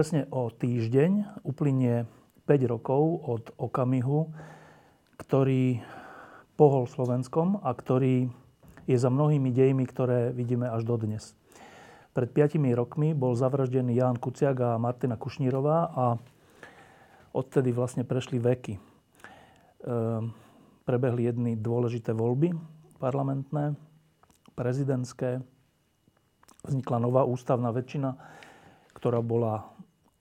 Presne o týždeň uplynie 5 rokov od okamihu, ktorý pohol Slovenskom a ktorý je za mnohými dejmi, ktoré vidíme až dodnes. Pred 5 rokmi bol zavraždený Ján Kuciak a Martina Kušnírová a odtedy vlastne prešli veky. E, prebehli jedny dôležité voľby parlamentné, prezidentské. Vznikla nová ústavná väčšina, ktorá bola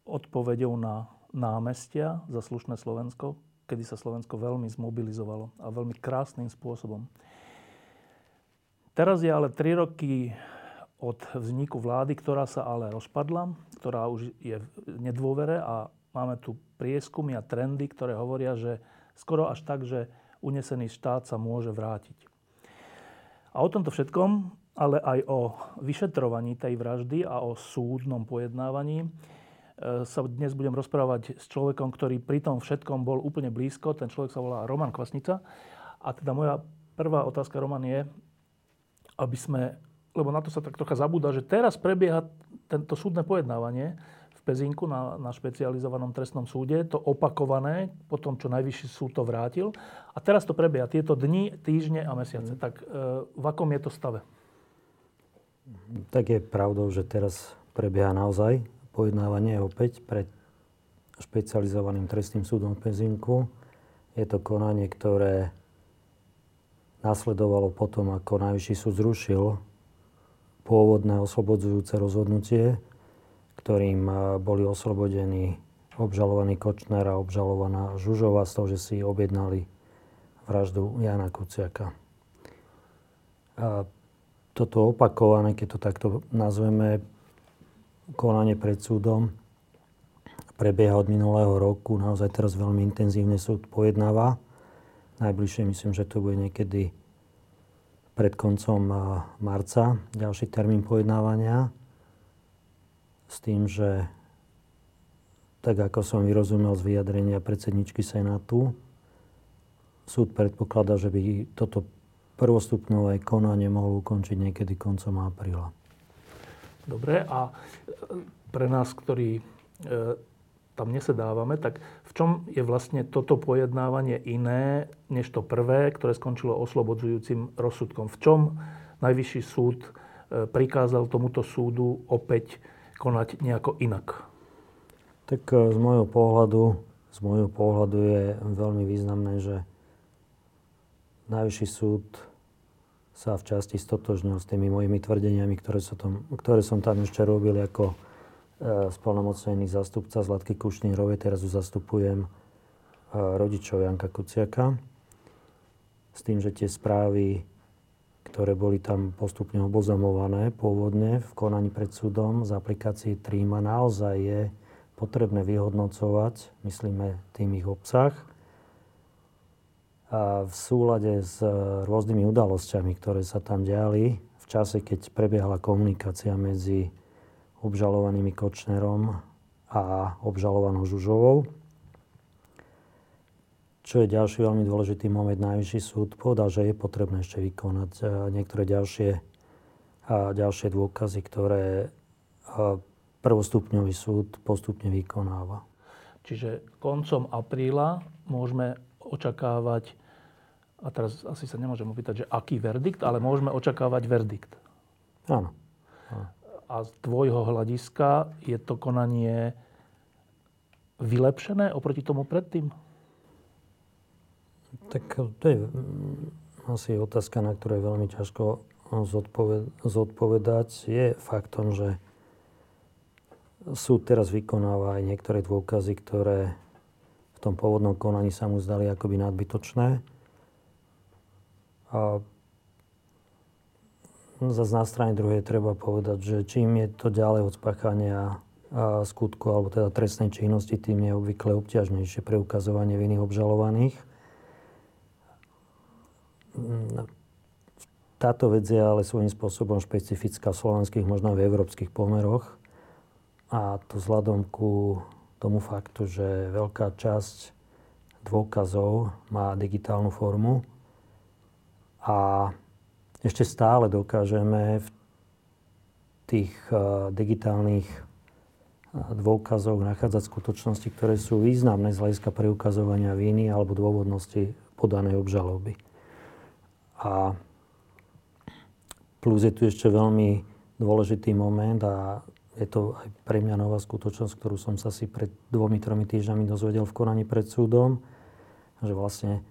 odpovedou na námestia za slušné Slovensko, kedy sa Slovensko veľmi zmobilizovalo a veľmi krásnym spôsobom. Teraz je ale 3 roky od vzniku vlády, ktorá sa ale rozpadla, ktorá už je v nedôvere a máme tu prieskumy a trendy, ktoré hovoria, že skoro až tak, že unesený štát sa môže vrátiť. A o tomto všetkom, ale aj o vyšetrovaní tej vraždy a o súdnom pojednávaní sa dnes budem rozprávať s človekom, ktorý pri tom všetkom bol úplne blízko. Ten človek sa volá Roman Kvasnica. A teda moja prvá otázka, Roman, je, aby sme, lebo na to sa tak trocha zabúda, že teraz prebieha tento súdne pojednávanie v Pezinku na, na špecializovanom trestnom súde, to opakované, po tom, čo najvyšší súd to vrátil. A teraz to prebieha tieto dni, týždne a mesiace. Mm. Tak e, v akom je to stave? Tak je pravdou, že teraz prebieha naozaj pojednávanie opäť pred špecializovaným trestným súdom v Pezinku. Je to konanie, ktoré nasledovalo potom, ako Najvyšší súd zrušil pôvodné oslobodzujúce rozhodnutie, ktorým eh, boli oslobodení obžalovaný Kočner a obžalovaná Žužova z toho, že si objednali vraždu Jana Kuciaka. A toto opakované, keď to takto nazveme, konanie pred súdom prebieha od minulého roku. Naozaj teraz veľmi intenzívne súd pojednáva. Najbližšie myslím, že to bude niekedy pred koncom marca, ďalší termín pojednávania. S tým, že tak ako som vyrozumel z vyjadrenia predsedničky Senátu, súd predpokladá, že by toto prvostupnové konanie mohlo ukončiť niekedy koncom apríla. Dobre, a e, pre nás, ktorí e, tam nesedávame, tak v čom je vlastne toto pojednávanie iné, než to prvé, ktoré skončilo oslobodzujúcim rozsudkom? V čom Najvyšší súd e, prikázal tomuto súdu opäť konať nejako inak? Tak z môjho pohľadu, z môjho pohľadu je veľmi významné, že Najvyšší súd sa v časti stotožnil s tými mojimi tvrdeniami, ktoré, som tam, ktoré som tam ešte robil ako e, spolnomocnený zastupca Zlatky Kušnírovej. Teraz už zastupujem e, rodičov Janka Kuciaka. S tým, že tie správy, ktoré boli tam postupne obozamované pôvodne v konaní pred súdom z aplikácií Tríma, naozaj je potrebné vyhodnocovať, myslíme tým ich obsah, v súlade s e, rôznymi udalosťami, ktoré sa tam diali v čase, keď prebiehala komunikácia medzi obžalovanými Kočnerom a obžalovanou Žužovou. Čo je ďalší veľmi dôležitý moment, Najvyšší súd povedal, že je potrebné ešte vykonať e, niektoré ďalšie, ďalšie dôkazy, ktoré e, prvostupňový súd postupne vykonáva. Čiže koncom apríla môžeme očakávať, a teraz asi sa nemôžem opýtať, že aký verdikt, ale môžeme očakávať verdikt. Áno. A z tvojho hľadiska je to konanie vylepšené oproti tomu predtým? Tak to je mm, asi otázka, na ktorú je veľmi ťažko zodpovedať. Je faktom, že súd teraz vykonáva aj niektoré dôkazy, ktoré v tom pôvodnom konaní sa mu zdali akoby nadbytočné. A zase na druhej treba povedať, že čím je to ďalej od spáchania skutku alebo teda trestnej činnosti, tým je obvykle obťažnejšie preukazovanie viny obžalovaných. Táto vec je ale svojím spôsobom špecifická v slovenských, možno v európskych pomeroch. A to vzhľadom ku tomu faktu, že veľká časť dôkazov má digitálnu formu a ešte stále dokážeme v tých uh, digitálnych dôkazov nachádzať skutočnosti, ktoré sú významné z hľadiska preukazovania viny alebo dôvodnosti podanej obžaloby. A plus je tu ešte veľmi dôležitý moment a je to aj pre mňa nová skutočnosť, ktorú som sa si pred dvomi, tromi týždňami dozvedel v konaní pred súdom, že vlastne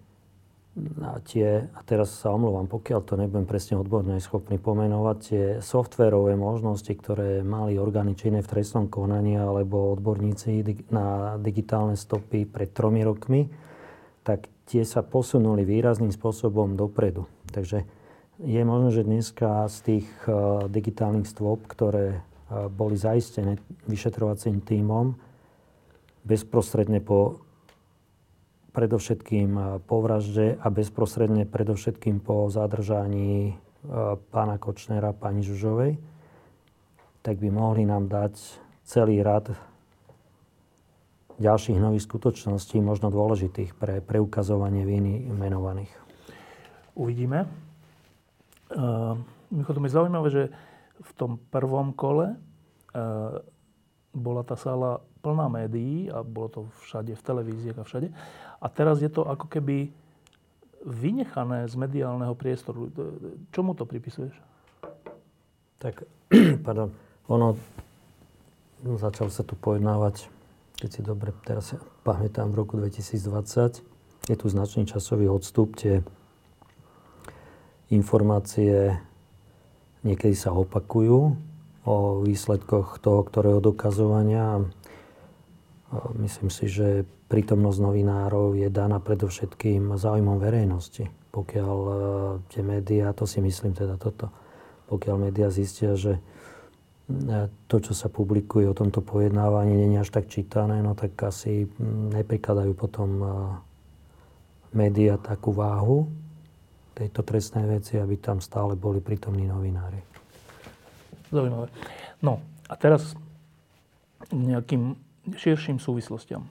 a tie, a teraz sa omluvám, pokiaľ to nebudem presne odborne schopný pomenovať, tie softverové možnosti, ktoré mali orgány činné v trestnom konaní alebo odborníci na digitálne stopy pred tromi rokmi, tak tie sa posunuli výrazným spôsobom dopredu. Takže je možné, že dneska z tých uh, digitálnych stôp, ktoré uh, boli zaistené vyšetrovacím tímom, bezprostredne po predovšetkým eh, po vražde a bezprostredne predovšetkým po zadržaní eh, pána Kočnera, pani Žužovej, tak by mohli nám dať celý rad ďalších nových skutočností, možno dôležitých pre preukazovanie viny menovaných. Uvidíme. Uh, mimochodom je zaujímavé, že v tom prvom kole uh, bola tá sála plná médií a bolo to všade, v televíziách a všade. A teraz je to ako keby vynechané z mediálneho priestoru. Čomu to pripisuješ? Tak, pardon, ono začal sa tu pojednávať, keď si dobre teraz pamätám, v roku 2020. Je tu značný časový odstup, tie informácie niekedy sa opakujú o výsledkoch toho, ktorého dokazovania. Myslím si, že prítomnosť novinárov je daná predovšetkým záujmom verejnosti. Pokiaľ e, tie médiá, to si myslím teda toto, pokiaľ médiá zistia, že e, to, čo sa publikuje o tomto pojednávaní, nie je až tak čítané, no tak asi neprikladajú potom e, médiá takú váhu tejto trestnej veci, aby tam stále boli prítomní novinári. Zaujímavé. No a teraz nejakým širším súvislostiam.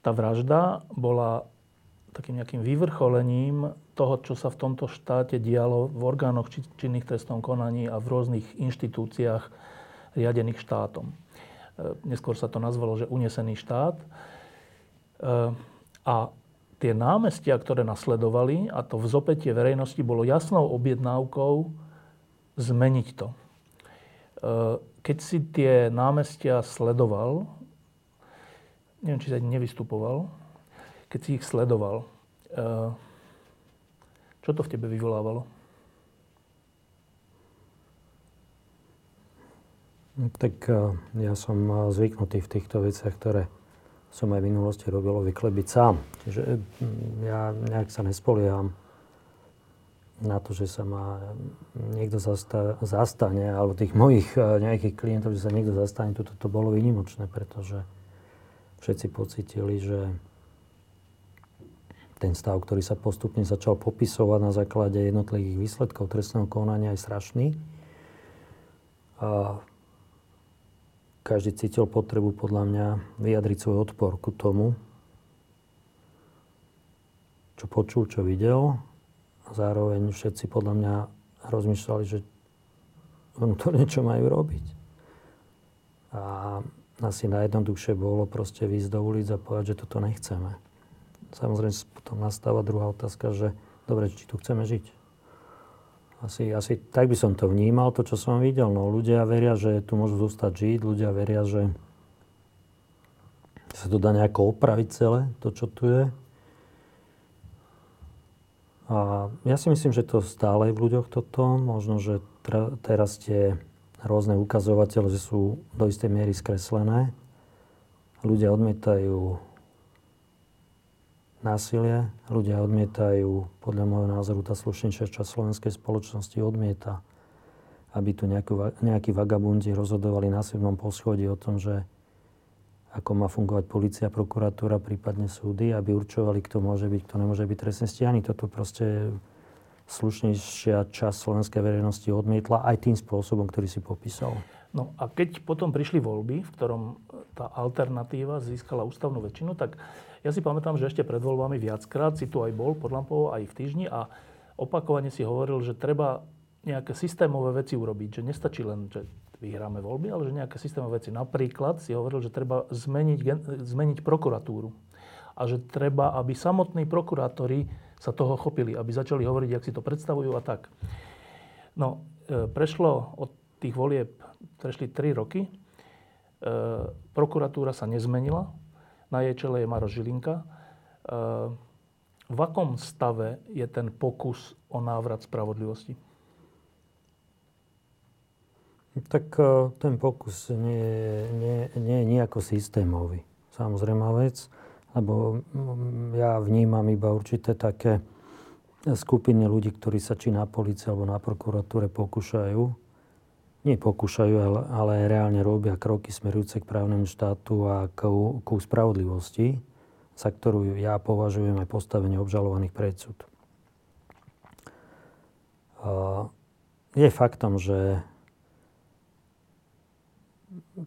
Tá vražda bola takým nejakým vyvrcholením toho, čo sa v tomto štáte dialo v orgánoch činných trestnom konaní a v rôznych inštitúciách riadených štátom. E, neskôr sa to nazvalo, že unesený štát. E, a tie námestia, ktoré nasledovali, a to vzopetie verejnosti bolo jasnou objednávkou zmeniť to. E, keď si tie námestia sledoval, neviem, či sa nevystupoval, keď si ich sledoval, eh, čo to v tebe vyvolávalo? Tak eh, ja som eh, zvyknutý v týchto veciach, ktoré som aj v minulosti robil, obvykle byť sám. Čiže ja nejak sa nespolieham na to, že sa ma niekto zasta- zastane, alebo tých mojich nejakých klientov, že sa niekto zastane, toto to bolo vynimočné, pretože všetci pocitili, že ten stav, ktorý sa postupne začal popisovať na základe jednotlivých výsledkov trestného konania je strašný. A každý cítil potrebu podľa mňa vyjadriť svoj odpor ku tomu, čo počul, čo videl. A zároveň všetci podľa mňa rozmýšľali, že vnútorne čo majú robiť. A asi najjednoduchšie bolo proste výjsť do ulic a povedať, že toto nechceme. Samozrejme potom nastáva druhá otázka, že dobre, či tu chceme žiť. Asi, asi tak by som to vnímal, to, čo som videl. No, ľudia veria, že tu môžu zostať žiť, ľudia veria, že sa to dá nejako opraviť celé, to, čo tu je. A ja si myslím, že to stále je v ľuďoch toto. Možno, že teraz tie rôzne ukazovatele, že sú do istej miery skreslené. Ľudia odmietajú násilie, ľudia odmietajú, podľa môjho názoru, tá slušnejšia časť slovenskej spoločnosti odmieta aby tu nejakú, nejakí vagabundi rozhodovali na silnom poschodí o tom, že ako má fungovať policia, prokuratúra, prípadne súdy, aby určovali, kto môže byť, kto nemôže byť trestne stíhaný. Toto proste slušnejšia časť slovenskej verejnosti odmietla aj tým spôsobom, ktorý si popísal. No a keď potom prišli voľby, v ktorom tá alternatíva získala ústavnú väčšinu, tak ja si pamätám, že ešte pred voľbami viackrát si tu aj bol pod lampou, aj v týždni a opakovane si hovoril, že treba nejaké systémové veci urobiť. Že nestačí len, že vyhráme voľby, ale že nejaké systémové veci. Napríklad si hovoril, že treba zmeniť, zmeniť prokuratúru. A že treba, aby samotní prokurátori sa toho chopili, aby začali hovoriť, jak si to predstavujú a tak. No, e, prešlo od tých volieb, prešli 3 roky. E, prokuratúra sa nezmenila. Na jej čele je Maro Žilinka. E, v akom stave je ten pokus o návrat spravodlivosti? Tak ten pokus nie, nie, nie je nejako systémový. Samozrejme vec, lebo mm, ja vnímam iba určité také skupiny ľudí, ktorí sa či na policii alebo na prokuratúre pokúšajú, nie pokúšajú, ale, ale reálne robia kroky smerujúce k právnemu štátu a k, k spravodlivosti, za ktorú ja považujem aj postavenie obžalovaných predsud. Je faktom, že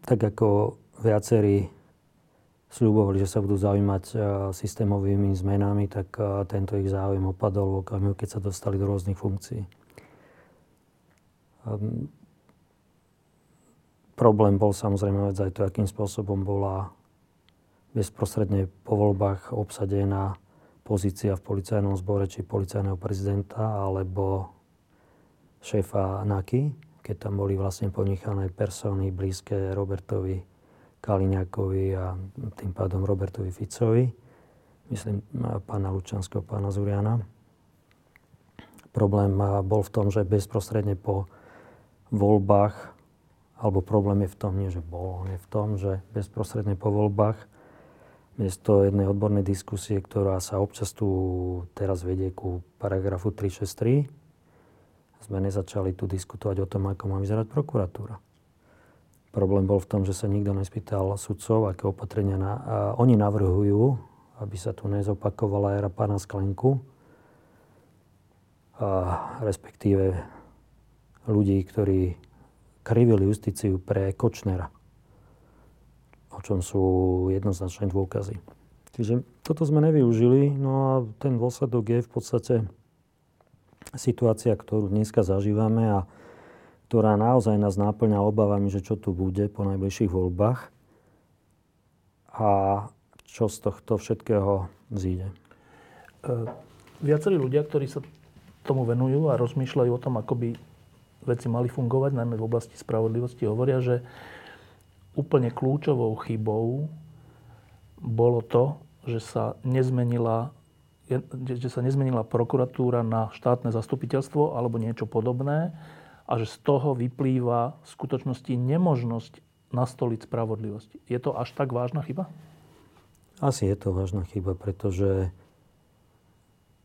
tak ako viacerí sľubovali, že sa budú zaujímať e, systémovými zmenami, tak e, tento ich záujem opadol v okamihu, keď sa dostali do rôznych funkcií. Um, problém bol samozrejme aj to, akým spôsobom bola bezprostredne po voľbách obsadená pozícia v policajnom zbore či policajného prezidenta alebo šéfa NAKY keď tam boli vlastne ponechané persony blízke Robertovi Kaliňákovi a tým pádom Robertovi Ficovi, myslím pána Lučanského, pána Zuriana. Problém bol v tom, že bezprostredne po voľbách, alebo problém je v tom, nie že bol, on je v tom, že bezprostredne po voľbách miesto jednej odbornej diskusie, ktorá sa občas tu teraz vedie ku paragrafu 363, sme nezačali tu diskutovať o tom, ako má vyzerať prokuratúra. Problém bol v tom, že sa nikto nespýtal sudcov, aké opatrenia na, oni navrhujú, aby sa tu nezopakovala éra pána Sklenku, a respektíve ľudí, ktorí krivili justíciu pre Kočnera, o čom sú jednoznačné dôkazy. Čiže toto sme nevyužili, no a ten dôsledok je v podstate situácia, ktorú dneska zažívame a ktorá naozaj nás náplňa obavami, že čo tu bude po najbližších voľbách a čo z tohto všetkého vzíde. E, viacerí ľudia, ktorí sa tomu venujú a rozmýšľajú o tom, ako by veci mali fungovať, najmä v oblasti spravodlivosti, hovoria, že úplne kľúčovou chybou bolo to, že sa nezmenila že sa nezmenila prokuratúra na štátne zastupiteľstvo alebo niečo podobné a že z toho vyplýva v skutočnosti nemožnosť nastoliť spravodlivosť. Je to až tak vážna chyba? Asi je to vážna chyba, pretože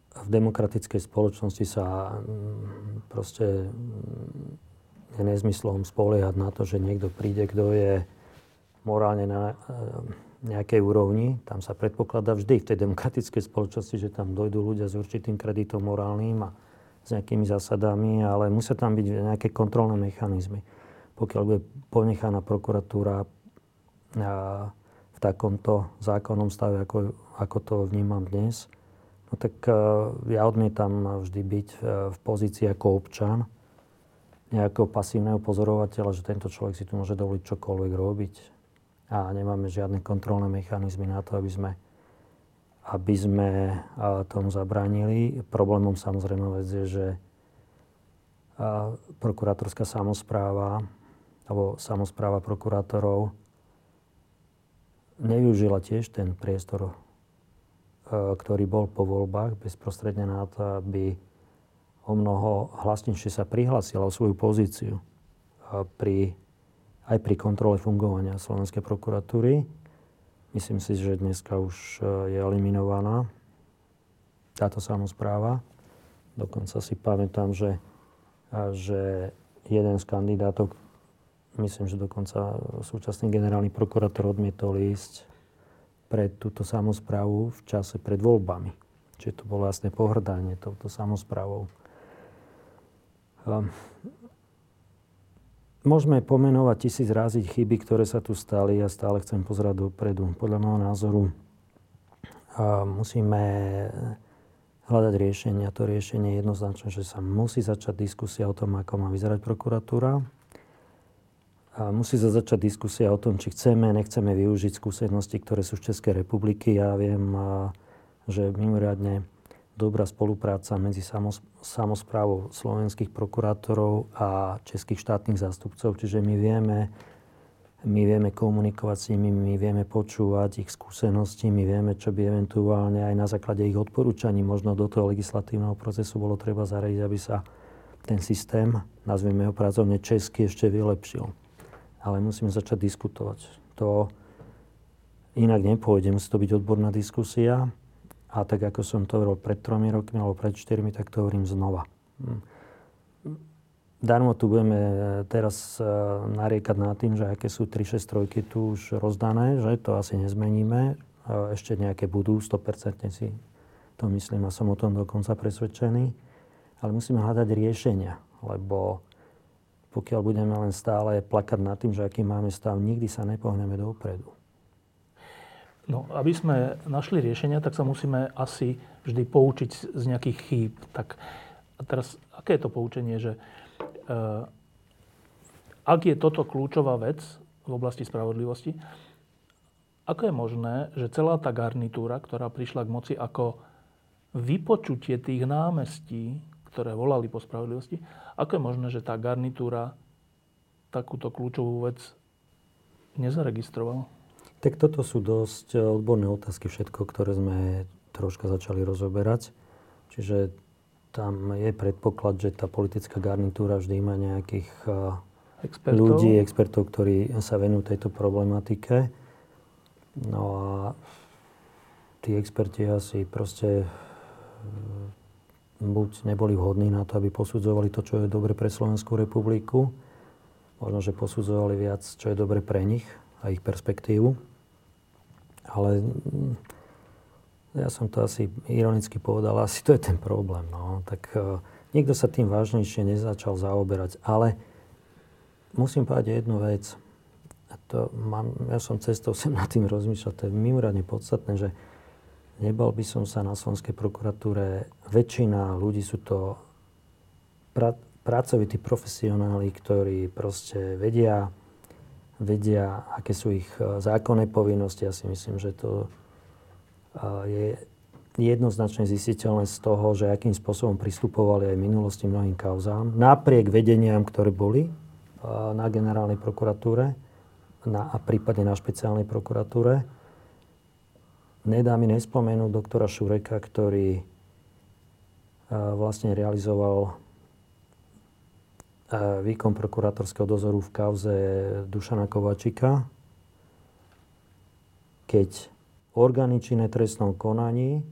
v demokratickej spoločnosti sa mm, proste mm, je nezmyslom spoliehať na to, že niekto príde, kto je morálne na, nejakej úrovni. Tam sa predpokladá vždy v tej demokratickej spoločnosti, že tam dojdú ľudia s určitým kreditom morálnym a s nejakými zásadami, ale musia tam byť nejaké kontrolné mechanizmy. Pokiaľ bude ponechaná prokuratúra v takomto zákonnom stave, ako, ako to vnímam dnes, no tak ja odmietam vždy byť v pozícii ako občan, nejakého pasívneho pozorovateľa, že tento človek si tu môže dovoliť čokoľvek robiť a nemáme žiadne kontrolné mechanizmy na to, aby sme, aby sme tomu zabránili. Problémom samozrejme vec je, že prokurátorská samozpráva alebo samozpráva prokurátorov nevyužila tiež ten priestor, ktorý bol po voľbách bezprostredne na to, aby o mnoho hlasnejšie sa prihlasila o svoju pozíciu pri aj pri kontrole fungovania Slovenskej prokuratúry. Myslím si, že dneska už e, je eliminovaná táto samozpráva. Dokonca si pamätám, že, že jeden z kandidátov, myslím, že dokonca súčasný generálny prokurátor odmietol ísť pred túto samozprávu v čase pred voľbami. Čiže to bolo jasné pohrdanie touto samozprávou. Môžeme pomenovať tisíc razy chyby, ktoré sa tu stali a stále chcem pozerať dopredu. Podľa môjho názoru musíme hľadať riešenie. A to riešenie je jednoznačné, že sa musí začať diskusia o tom, ako má vyzerať prokuratúra. A musí sa začať diskusia o tom, či chceme, nechceme využiť skúsenosti, ktoré sú v Českej republiky. Ja viem, že mimoriadne dobrá spolupráca medzi samozprávou slovenských prokurátorov a českých štátnych zástupcov. Čiže my vieme, my vieme komunikovať s nimi, my vieme počúvať ich skúsenosti, my vieme, čo by eventuálne aj na základe ich odporúčaní možno do toho legislatívneho procesu bolo treba zaradiť, aby sa ten systém, nazveme ho pracovne česky, ešte vylepšil. Ale musíme začať diskutovať. To inak nepôjde, musí to byť odborná diskusia. A tak ako som to hovoril pred tromi rokmi alebo pred čtyrmi, tak to hovorím znova. Hm. Darmo tu budeme e, teraz e, nariekať nad tým, že aké sú 3-6 tu už rozdané, že to asi nezmeníme. Ešte nejaké budú, 100% si to myslím a som o tom dokonca presvedčený. Ale musíme hľadať riešenia, lebo pokiaľ budeme len stále plakať nad tým, že aký máme stav, nikdy sa nepohneme dopredu. No, aby sme našli riešenia, tak sa musíme asi vždy poučiť z nejakých chýb. Tak a teraz, aké je to poučenie, že e, ak je toto kľúčová vec v oblasti spravodlivosti, ako je možné, že celá tá garnitúra, ktorá prišla k moci ako vypočutie tých námestí, ktoré volali po spravodlivosti, ako je možné, že tá garnitúra takúto kľúčovú vec nezaregistrovala? Tak toto sú dosť eh, odborné otázky všetko, ktoré sme troška začali rozoberať. Čiže tam je predpoklad, že tá politická garnitúra vždy má nejakých eh, expertov. ľudí, expertov, ktorí sa venujú tejto problematike. No a tí experti asi proste eh, buď neboli vhodní na to, aby posudzovali to, čo je dobre pre Slovenskú republiku, možno, že posudzovali viac, čo je dobre pre nich a ich perspektívu. Ale mm, ja som to asi ironicky povedal, asi to je ten problém. No. Tak uh, nikto sa tým vážnejšie nezačal zaoberať. Ale musím povedať jednu vec. A to mám, ja som cestou sem nad tým rozmýšľal, to je mimoriadne podstatné, že nebal by som sa na Slovenskej prokuratúre, väčšina ľudí sú to pra, pracovití profesionáli, ktorí proste vedia vedia, aké sú ich e, zákonné povinnosti. Ja si myslím, že to e, je jednoznačne zistiteľné z toho, že akým spôsobom pristupovali aj v minulosti mnohým kauzám, napriek vedeniam, ktoré boli e, na generálnej prokuratúre na, a prípadne na špeciálnej prokuratúre. Nedá mi nespomenúť doktora Šureka, ktorý vlastne realizoval výkon prokurátorského dozoru v kauze Dušana Kovačika, keď orgány činné trestnom konaní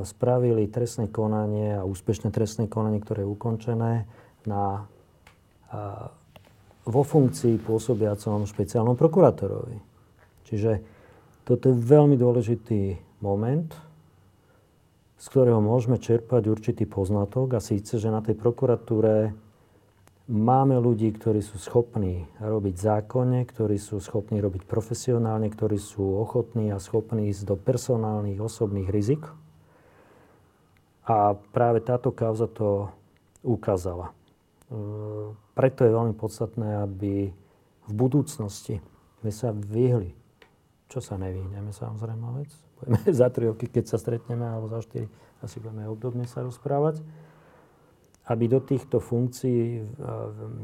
spravili trestné konanie a úspešné trestné konanie, ktoré je ukončené na, a, vo funkcii pôsobiacom špeciálnom prokurátorovi. Čiže toto je veľmi dôležitý moment, z ktorého môžeme čerpať určitý poznatok a síce, že na tej prokuratúre máme ľudí, ktorí sú schopní robiť zákonne, ktorí sú schopní robiť profesionálne, ktorí sú ochotní a schopní ísť do personálnych, osobných rizik. A práve táto kauza to ukázala. E, preto je veľmi podstatné, aby v budúcnosti sme sa vyhli, čo sa nevyhneme samozrejme vec, povieme za 3 roky, keď sa stretneme, alebo za 4, asi budeme obdobne sa rozprávať, aby do týchto funkcií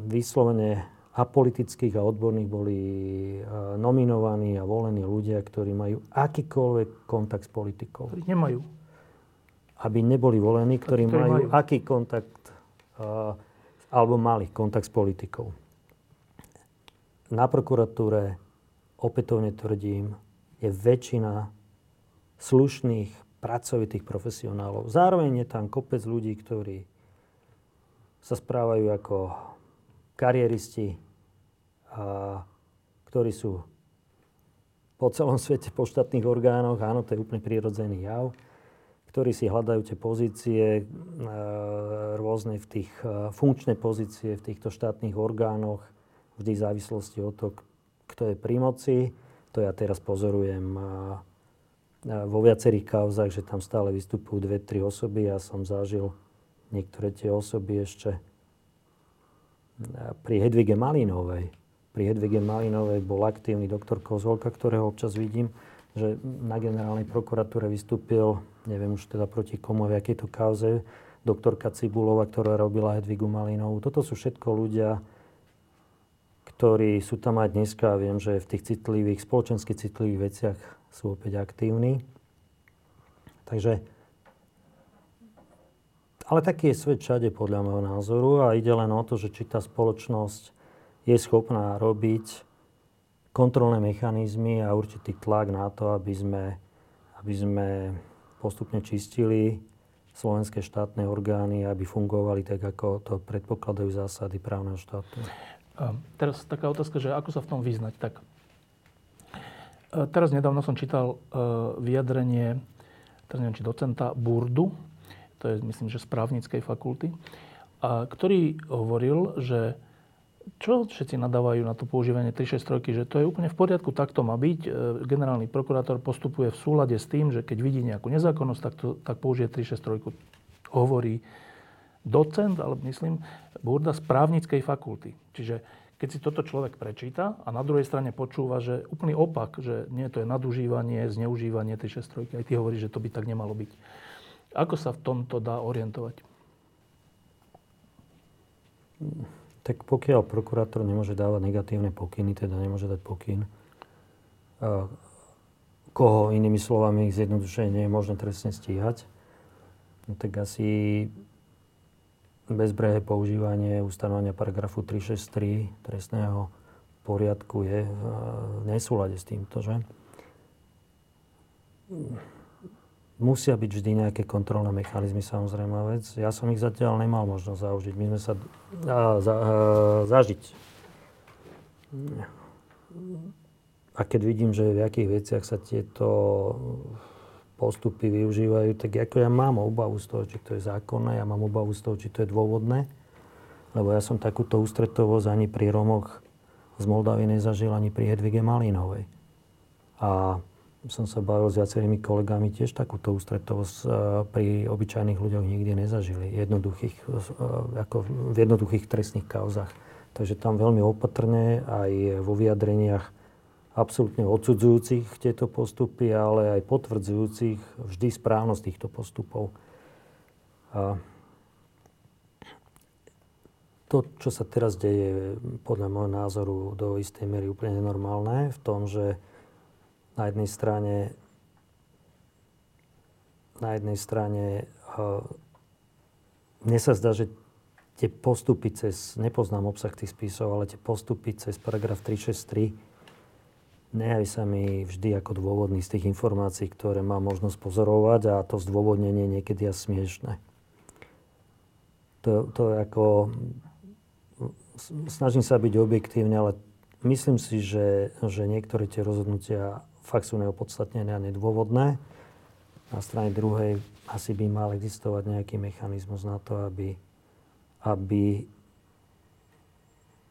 vyslovene apolitických a odborných boli nominovaní a volení ľudia, ktorí majú akýkoľvek kontakt s politikou. Ktorí nemajú. Aby neboli volení, ktorí, ktorí majú, majú aký kontakt, alebo mali kontakt s politikou. Na prokuratúre, opätovne tvrdím, je väčšina slušných, pracovitých profesionálov. Zároveň je tam kopec ľudí, ktorí sa správajú ako kariéristi, a, ktorí sú po celom svete po štátnych orgánoch, áno, to je úplne prirodzený jav, ktorí si hľadajú tie pozície e, rôzne v tých e, funkčné pozície v týchto štátnych orgánoch, vždy v závislosti od toho, kto je pri moci. To ja teraz pozorujem e, vo viacerých kauzách, že tam stále vystupujú dve, tri osoby. Ja som zažil niektoré tie osoby ešte pri Hedvige Malinovej. Pri Hedvige Malinovej bol aktívny doktor Kozolka, ktorého občas vidím, že na generálnej prokuratúre vystúpil, neviem už teda proti komu, v akej to kauze, doktorka Cibulova, ktorá robila Hedvigu Malinovú. Toto sú všetko ľudia, ktorí sú tam aj dneska a viem, že v tých citlivých, spoločensky citlivých veciach sú opäť aktívni. Takže ale taký je svet všade podľa môjho názoru a ide len o to, že či tá spoločnosť je schopná robiť kontrolné mechanizmy a určitý tlak na to, aby sme, aby sme postupne čistili slovenské štátne orgány, aby fungovali tak, ako to predpokladajú zásady právneho štátu. A teraz taká otázka, že ako sa v tom vyznať. Tak, teraz nedávno som čítal e, vyjadrenie, teraz neviem, či docenta Burdu, to je myslím, že z právnickej fakulty, a ktorý hovoril, že čo všetci nadávajú na to používanie 363, že to je úplne v poriadku, tak to má byť. E, generálny prokurátor postupuje v súlade s tým, že keď vidí nejakú nezákonnosť, tak, to, tak použije 363. Hovorí docent, ale myslím, Burda z právnickej fakulty. Čiže keď si toto človek prečíta a na druhej strane počúva, že úplný opak, že nie, to je nadužívanie, zneužívanie 363, aj ty hovoríš, že to by tak nemalo byť. Ako sa v tomto dá orientovať? Tak pokiaľ prokurátor nemôže dávať negatívne pokyny, teda nemôže dať pokyn, koho inými slovami zjednodušene nie je možné trestne stíhať, no tak asi bezbrehé používanie ustanovenia paragrafu 363 trestného poriadku je v nesúlade s týmto, že? Musia byť vždy nejaké kontrolné mechanizmy, samozrejme vec. Ja som ich zatiaľ nemal možnosť zaužiť. My sme sa a, za, a, zažiť. A keď vidím, že v akých veciach sa tieto postupy využívajú, tak ako ja mám obavu z toho, či to je zákonné, ja mám obavu z toho, či to je dôvodné. Lebo ja som takúto ústretovosť ani pri Romoch z Moldavy nezažil, ani pri Hedvige Malínovej. A som sa bavil s viacerými kolegami, tiež takúto ústretovosť e, pri obyčajných ľuďoch nikdy nezažili. Jednoduchých, e, ako v jednoduchých trestných kauzach. Takže tam veľmi opatrne aj vo vyjadreniach absolútne odsudzujúcich tieto postupy, ale aj potvrdzujúcich vždy správnosť týchto postupov. A to, čo sa teraz deje, podľa môjho názoru do istej miery úplne nenormálne v tom, že na jednej strane na jednej strane mne sa zdá, že tie postupy cez, nepoznám obsah tých spisov, ale tie postupy cez paragraf 363 nejaví sa mi vždy ako dôvodný z tých informácií, ktoré mám možnosť pozorovať a to zdôvodnenie niekedy je smiešné. To, to je ako... Snažím sa byť objektívne, ale myslím si, že, že niektoré tie rozhodnutia fakt sú neopodstatnené a nedôvodné. Na strane druhej asi by mal existovať nejaký mechanizmus na to, aby, aby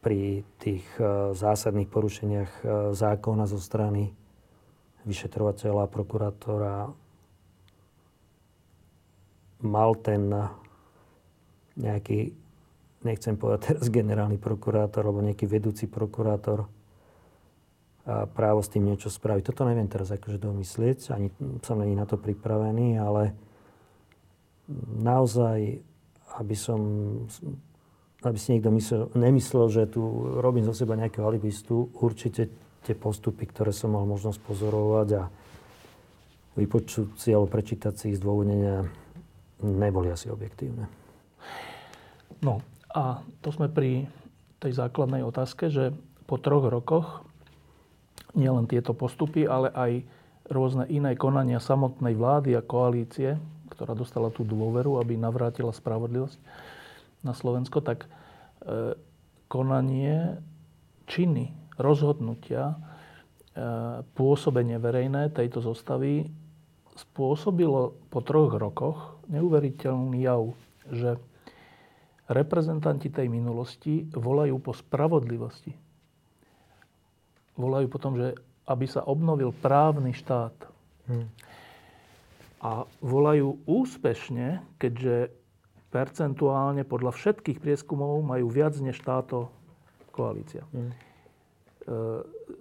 pri tých e, zásadných porušeniach e, zákona zo strany vyšetrovateľa a prokurátora mal ten nejaký, nechcem povedať teraz generálny prokurátor alebo nejaký vedúci prokurátor právo s tým niečo spraviť. Toto neviem teraz akože domyslieť, ani som není na to pripravený, ale naozaj, aby som aby si niekto myslel, nemyslel, že tu robím zo seba nejakého alibistu, určite tie postupy, ktoré som mal možnosť pozorovať a vypočuť si alebo prečítať si ich zdôvodnenia, neboli asi objektívne. No a to sme pri tej základnej otázke, že po troch rokoch nielen tieto postupy, ale aj rôzne iné konania samotnej vlády a koalície, ktorá dostala tú dôveru, aby navrátila spravodlivosť, na Slovensko, tak e, konanie, činy, rozhodnutia, e, pôsobenie verejné tejto zostavy spôsobilo po troch rokoch neuveriteľný jav, že reprezentanti tej minulosti volajú po spravodlivosti. Volajú po tom, že aby sa obnovil právny štát. Hmm. A volajú úspešne, keďže percentuálne podľa všetkých prieskumov majú viac než táto koalícia. Hmm. E,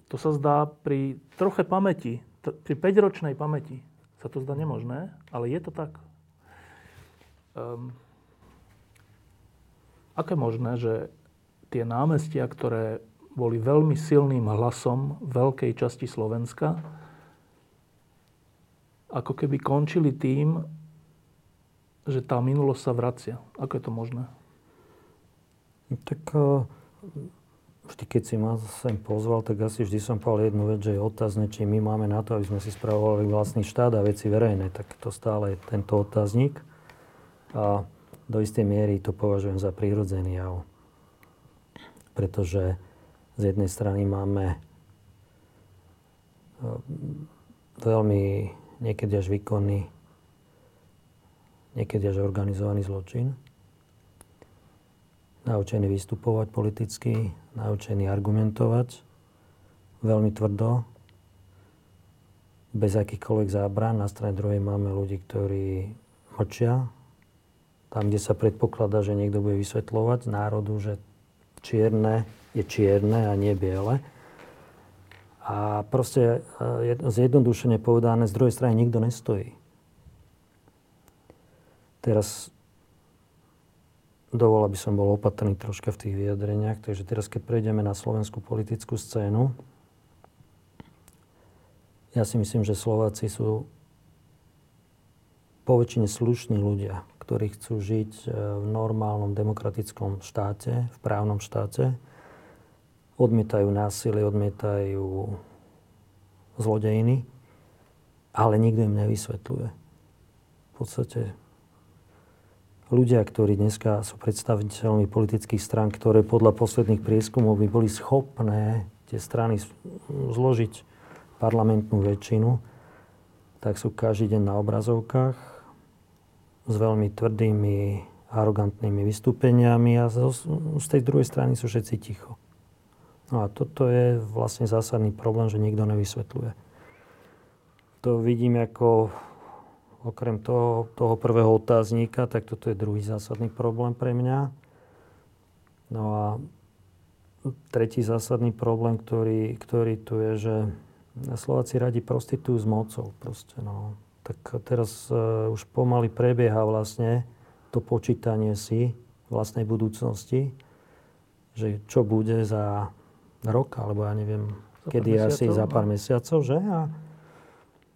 to sa zdá pri troche pamäti, pri 5-ročnej pamäti sa to zdá nemožné, ale je to tak. Um, je možné, že tie námestia, ktoré boli veľmi silným hlasom veľkej časti Slovenska, ako keby končili tým, že tá minulosť sa vracia. Ako je to možné? Tak e, vždy, keď si ma sem pozval, tak asi vždy som povedal jednu vec, že je otázne, či my máme na to, aby sme si spravovali vlastný štát a veci verejné. Tak to stále je tento otáznik. A do istej miery to považujem za prírodzený jav. Pretože z jednej strany máme ehm, veľmi niekedy až výkonný, niekedy až organizovaný zločin. Naučený vystupovať politicky, naučený argumentovať veľmi tvrdo, bez akýchkoľvek zábran. Na strane druhej máme ľudí, ktorí mlčia, tam, kde sa predpokladá, že niekto bude vysvetľovať národu, že čierne je čierne a nie biele. A proste e, zjednodušene povedané, z druhej strany nikto nestojí. Teraz dovol, aby som bol opatrný troška v tých vyjadreniach. Takže teraz, keď prejdeme na slovenskú politickú scénu, ja si myslím, že Slováci sú po väčšine slušní ľudia ktorí chcú žiť e, v normálnom demokratickom štáte, v právnom štáte. Odmietajú násilie, odmietajú zlodejiny, ale nikto im nevysvetľuje. V podstate ľudia, ktorí dneska sú predstaviteľmi politických strán, ktoré podľa posledných prieskumov by boli schopné tie strany zložiť parlamentnú väčšinu, tak sú každý deň na obrazovkách, s veľmi tvrdými, arogantnými vystúpeniami a z, z tej druhej strany sú všetci ticho. No a toto je vlastne zásadný problém, že nikto nevysvetľuje. To vidím ako, okrem toho, toho prvého otáznika, tak toto je druhý zásadný problém pre mňa. No a tretí zásadný problém, ktorý, ktorý tu je, že Slováci radi prostitujú s mocou. Proste, no tak teraz uh, už pomaly prebieha vlastne to počítanie si vlastnej budúcnosti, že čo bude za rok, alebo ja neviem, za kedy asi za pár no. mesiacov, že? A,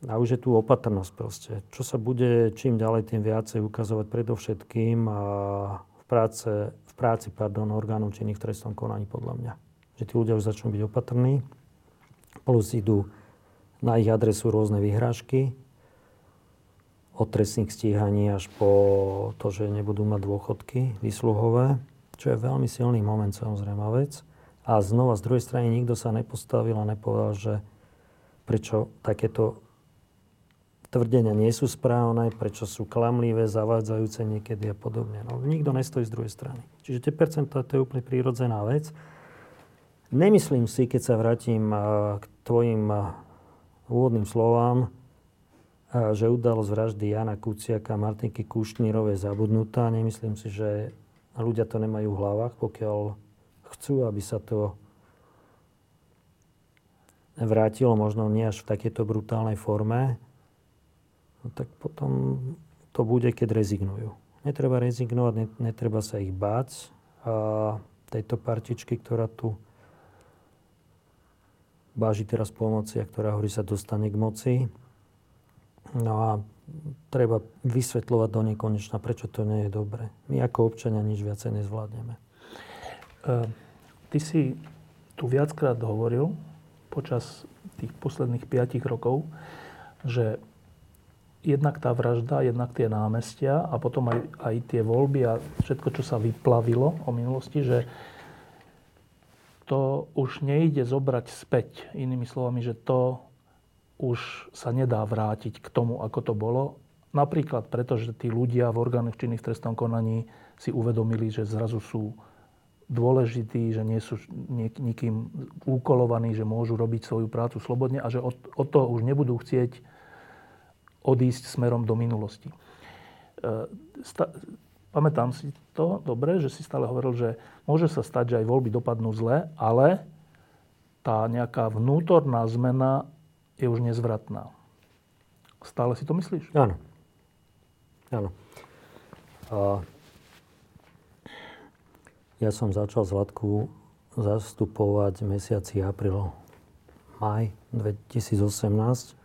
a už je tu opatrnosť proste. Čo sa bude čím ďalej, tým viacej ukazovať predovšetkým v, práce, v práci pardon, orgánov činných v trestnom konaní podľa mňa. Že tí ľudia už začnú byť opatrní, plus idú na ich adresu rôzne vyhrážky, od trestných stíhaní až po to, že nebudú mať dôchodky vysluhové, čo je veľmi silný moment samozrejme vec. A znova z druhej strany nikto sa nepostavil a nepovedal, že prečo takéto tvrdenia nie sú správne, prečo sú klamlivé, zavádzajúce niekedy a podobne. No, nikto nestojí z druhej strany. Čiže tie percentá to je úplne prírodzená vec. Nemyslím si, keď sa vrátim k tvojim úvodným slovám, že udalosť vraždy Jana Kuciaka a Martinky Kušnírovej zabudnutá. Nemyslím si, že ľudia to nemajú v hlavách, pokiaľ chcú, aby sa to vrátilo, možno nie až v takéto brutálnej forme, no tak potom to bude, keď rezignujú. Netreba rezignovať, netreba sa ich báť. A tejto partičky, ktorá tu báži teraz pomoci a ktorá hovorí sa dostane k moci, No a treba vysvetľovať do nekonečna, prečo to nie je dobre. My ako občania nič viacej nezvládneme. Uh, ty si tu viackrát hovoril počas tých posledných 5 rokov, že jednak tá vražda, jednak tie námestia a potom aj, aj tie voľby a všetko, čo sa vyplavilo o minulosti, že to už nejde zobrať späť. Inými slovami, že to už sa nedá vrátiť k tomu, ako to bolo. Napríklad preto, že tí ľudia v orgánoch činných v trestnom konaní si uvedomili, že zrazu sú dôležití, že nie sú nikým úkolovaní, že môžu robiť svoju prácu slobodne a že od, od toho už nebudú chcieť odísť smerom do minulosti. E, sta, pamätám si to dobre, že si stále hovoril, že môže sa stať, že aj voľby dopadnú zle, ale tá nejaká vnútorná zmena je už nezvratná. Stále si to myslíš? Áno. Áno. A ja som začal Zlatku zastupovať mesiaci apríl, maj 2018.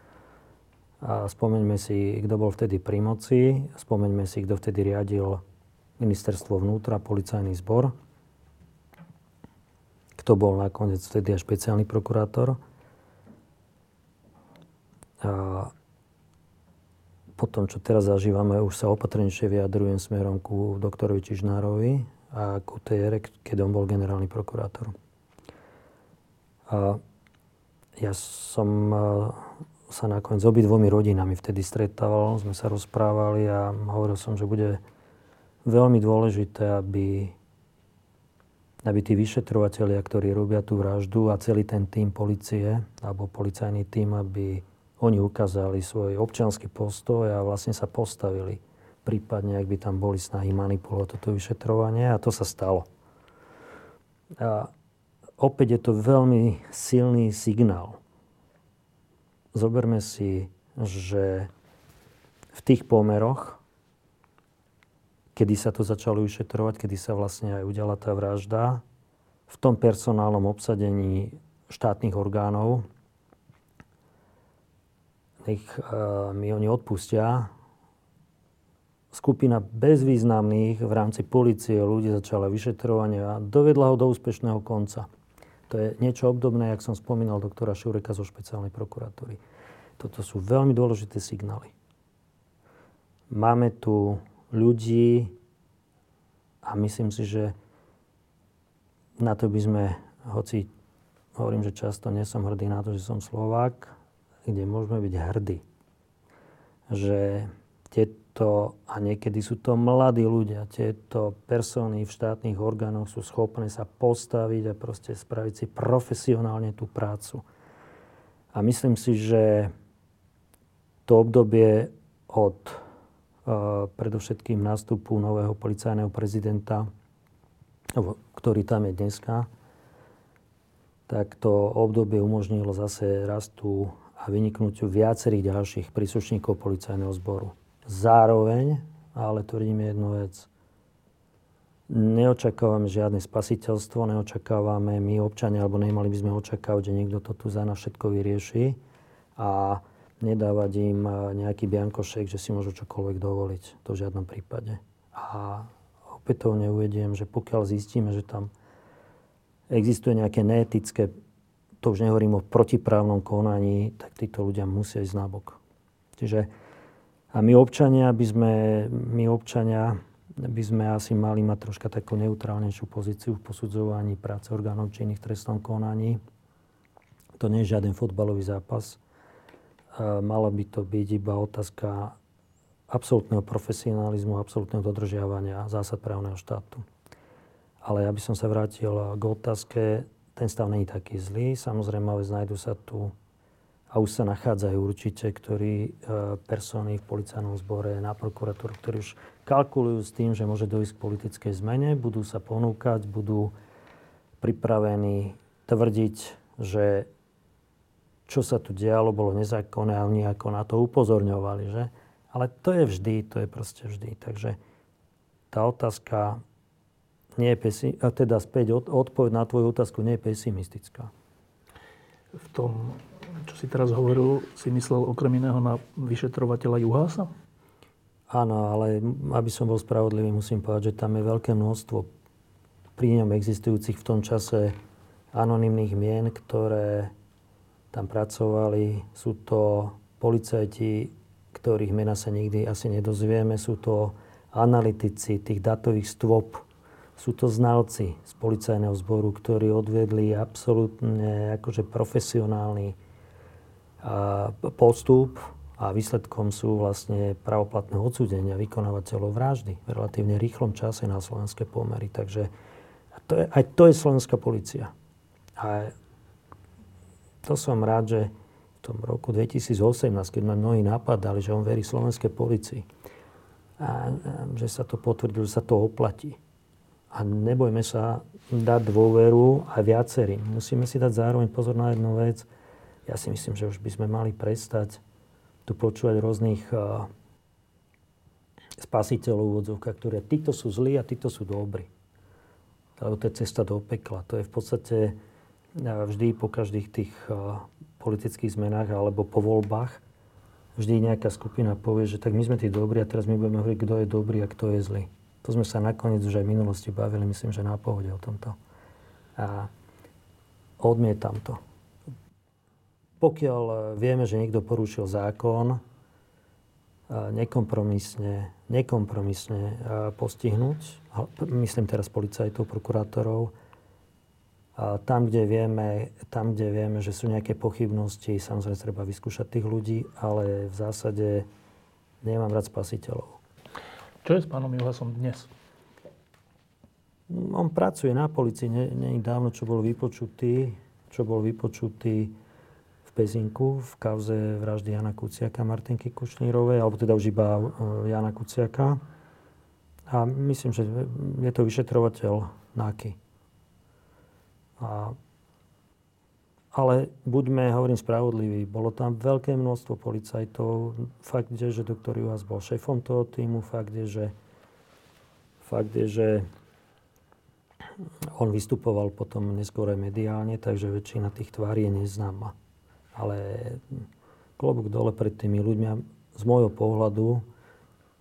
A spomeňme si, kto bol vtedy pri moci, spomeňme si, kto vtedy riadil ministerstvo vnútra, policajný zbor, kto bol nakoniec vtedy aj špeciálny prokurátor. A potom, čo teraz zažívame, už sa opatrnejšie vyjadrujem smerom ku doktorovi Čižnárovi, a QTR, keď on bol generálny prokurátor. A ja som sa nakoniec s obidvomi rodinami vtedy stretával, sme sa rozprávali a hovoril som, že bude veľmi dôležité, aby, aby tí vyšetrovateľia, ktorí robia tú vraždu a celý ten tým policie alebo policajný tým, aby oni ukázali svoj občanský postoj a vlastne sa postavili prípadne ak by tam boli snahy manipulovať toto vyšetrovanie a to sa stalo. A opäť je to veľmi silný signál. Zoberme si, že v tých pomeroch, kedy sa to začalo vyšetrovať, kedy sa vlastne aj udiala tá vražda, v tom personálnom obsadení štátnych orgánov, nech uh, mi oni odpustia, skupina bezvýznamných v rámci policie ľudí začala vyšetrovanie a dovedla ho do úspešného konca. To je niečo obdobné, jak som spomínal doktora Šureka zo špeciálnej prokuratúry. Toto sú veľmi dôležité signály. Máme tu ľudí a myslím si, že na to by sme, hoci hovorím, že často nie som hrdý na to, že som Slovák, kde môžeme byť hrdí. Že tieto, a niekedy sú to mladí ľudia, tieto persony v štátnych orgánoch sú schopné sa postaviť a proste spraviť si profesionálne tú prácu. A myslím si, že to obdobie od uh, predovšetkým nástupu nového policajného prezidenta, ktorý tam je dneska, tak to obdobie umožnilo zase rastu a vyniknutiu viacerých ďalších príslušníkov policajného zboru. Zároveň, ale tvrdím jednu vec, neočakávame žiadne spasiteľstvo, neočakávame my občania, alebo nemali by sme očakávať, že niekto to tu za nás všetko vyrieši a nedávať im nejaký biankošek, že si môžu čokoľvek dovoliť. To v žiadnom prípade. A opätovne uvediem, že pokiaľ zistíme, že tam existuje nejaké neetické, to už nehovorím o protiprávnom konaní, tak títo ľudia musia ísť nabok. Čiže a my občania by sme, my občania by sme asi mali mať troška takú neutrálnejšiu pozíciu v posudzovaní práce orgánov činných v trestnom konaní. To nie je žiaden fotbalový zápas. Mala by to byť iba otázka absolútneho profesionalizmu, absolútneho dodržiavania zásad právneho štátu. Ale ja by som sa vrátil k otázke, ten stav není taký zlý. Samozrejme, ale znajdu sa tu a už sa nachádzajú určite, ktorí e, persony v policajnom zbore na prokuratúru, ktorí už kalkulujú s tým, že môže dojsť k politickej zmene, budú sa ponúkať, budú pripravení tvrdiť, že čo sa tu dialo, bolo nezákonné a oni ako na to upozorňovali, že? Ale to je vždy, to je proste vždy. Takže tá otázka nie je pesi- teda späť odpoveď na tvoju otázku nie je pesimistická. V tom čo si teraz hovoril, si myslel okrem iného na vyšetrovateľa Juhása? Áno, ale aby som bol spravodlivý, musím povedať, že tam je veľké množstvo pri ňom existujúcich v tom čase anonimných mien, ktoré tam pracovali. Sú to policajti, ktorých mena sa nikdy asi nedozvieme. Sú to analytici tých datových stôp, sú to znalci z policajného zboru, ktorí odvedli absolútne akože profesionálny postup a výsledkom sú vlastne pravoplatné odsúdenia vykonávateľov vraždy v relatívne rýchlom čase na slovenské pomery. Takže to je, aj to je slovenská policia. A to som rád, že v tom roku 2018, keď ma mnohí napadali, že on verí slovenskej policii, a že sa to potvrdilo, že sa to oplatí. A nebojme sa dať dôveru aj viacerým. Musíme si dať zároveň pozor na jednu vec. Ja si myslím, že už by sme mali prestať tu počúvať rôznych uh, spasiteľov úvodzovka, ktoré títo sú zlí a títo sú dobrí. Lebo to je cesta do pekla. To je v podstate vždy po každých tých uh, politických zmenách alebo po voľbách vždy nejaká skupina povie, že tak my sme tí dobrí a teraz my budeme hovoriť, kto je dobrý a kto je zlý. To sme sa nakoniec už aj v minulosti bavili, myslím, že na pohode o tomto. A odmietam to. Pokiaľ e, vieme, že niekto porušil zákon, e, nekompromisne, nekompromisne e, postihnúť, myslím teraz policajtov, prokurátorov, a tam, kde vieme, tam, kde vieme, že sú nejaké pochybnosti, samozrejme treba vyskúšať tých ľudí, ale v zásade nemám rád spasiteľov. Čo je s pánom Juhasom dnes? On pracuje na policii, nie, nie dávno, čo bol vypočutý, čo bol vypočutý Pezinku v kauze vraždy Jana Kuciaka, Martinky Kušnírovej, alebo teda už iba e, Jana Kuciaka. A myslím, že je to vyšetrovateľ NAKY. A, ale buďme, hovorím, spravodliví. Bolo tam veľké množstvo policajtov. Fakt je, že doktor Juhas bol šéfom toho týmu. Fakt je, že, fakt je, že on vystupoval potom neskôr aj mediálne, takže väčšina tých tvári je neznáma. Ale klobúk dole pred tými ľuďmi. Z môjho pohľadu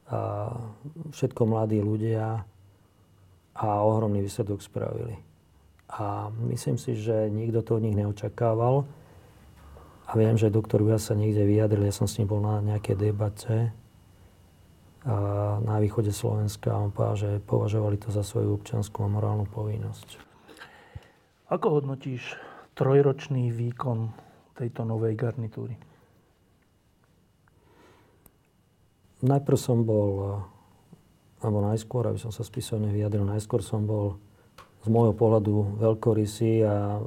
a všetko mladí ľudia a ohromný výsledok spravili. A myslím si, že nikto to od nich neočakával. A viem, že doktor Uja sa niekde vyjadril, ja som s ním bol na nejakej debate na východe Slovenska a on povedal, že považovali to za svoju občanskú a morálnu povinnosť. Ako hodnotíš trojročný výkon tejto novej garnitúry? Najprv som bol, alebo najskôr, aby som sa spisovne vyjadril, najskôr som bol z môjho pohľadu veľkorysý a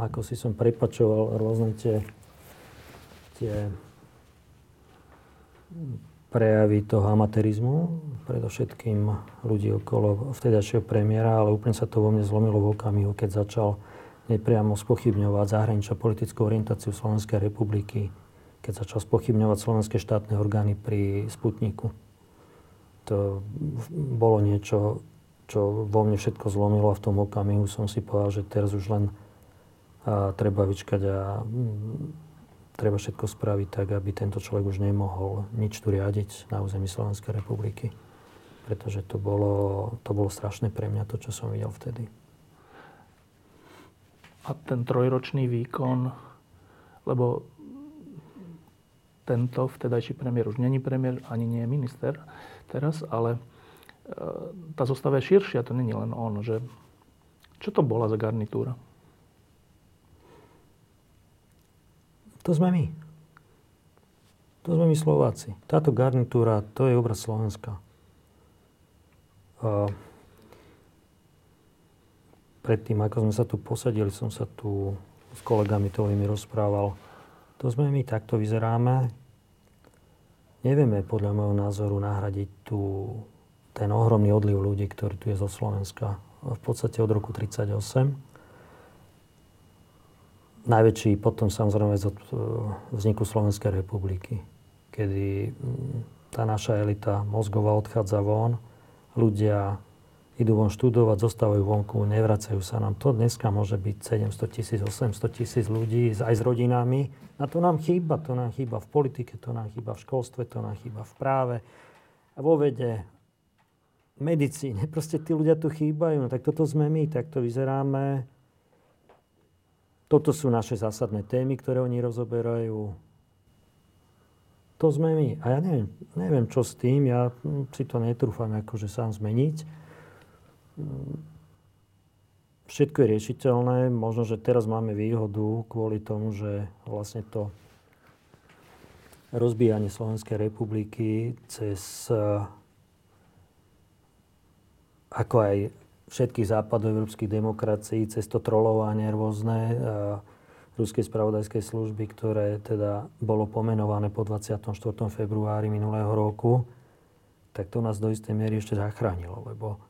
ako si som prepačoval rôzne tie, tie prejavy toho amatérizmu, predovšetkým ľudí okolo vtedajšieho premiéra, ale úplne sa to vo mne zlomilo v okamihu, keď začal nepriamo spochybňovať zahraničia politickú orientáciu Slovenskej republiky, keď začal spochybňovať slovenské štátne orgány pri Sputniku. To bolo niečo čo vo mne všetko zlomilo a v tom okamihu som si povedal, že teraz už len a, treba vyčkať a m, treba všetko spraviť tak, aby tento človek už nemohol nič tu riadiť na území Slovenskej republiky. Pretože to bolo, to bolo strašné pre mňa, to, čo som videl vtedy. A ten trojročný výkon, lebo tento vtedajší premiér už není premiér, ani nie je minister teraz, ale E, tá zostava je širšia, to není len on. Že, čo to bola za garnitúra? To sme my. To sme my Slováci. Táto garnitúra, to je obraz Slovenska. A predtým, ako sme sa tu posadili, som sa tu s kolegami tvojimi rozprával. To sme my, takto vyzeráme. Nevieme podľa môjho názoru nahradiť tú ten ohromný odliv ľudí, ktorý tu je zo Slovenska v podstate od roku 1938. Najväčší potom samozrejme od e, vzniku Slovenskej republiky, kedy mm, tá naša elita mozgová odchádza von, ľudia idú von študovať, zostávajú vonku, nevracajú sa nám. To dneska môže byť 700 tisíc, 800 tisíc ľudí aj s rodinami. A to nám chýba. To nám chýba v politike, to nám chýba v školstve, to nám chýba v práve, vo vede medicíne. Proste tí ľudia tu chýbajú. No tak toto sme my, tak to vyzeráme. Toto sú naše zásadné témy, ktoré oni rozoberajú. to sme my. A ja neviem, neviem čo s tým, ja si to netrúfam akože sám zmeniť. Všetko je riešiteľné, možno, že teraz máme výhodu kvôli tomu, že vlastne to rozbíjanie Slovenskej republiky cez ako aj všetkých západoevropských demokracií, cez to trolovanie rôzne ruskej spravodajskej služby, ktoré teda bolo pomenované po 24. februári minulého roku, tak to nás do istej miery ešte zachránilo, lebo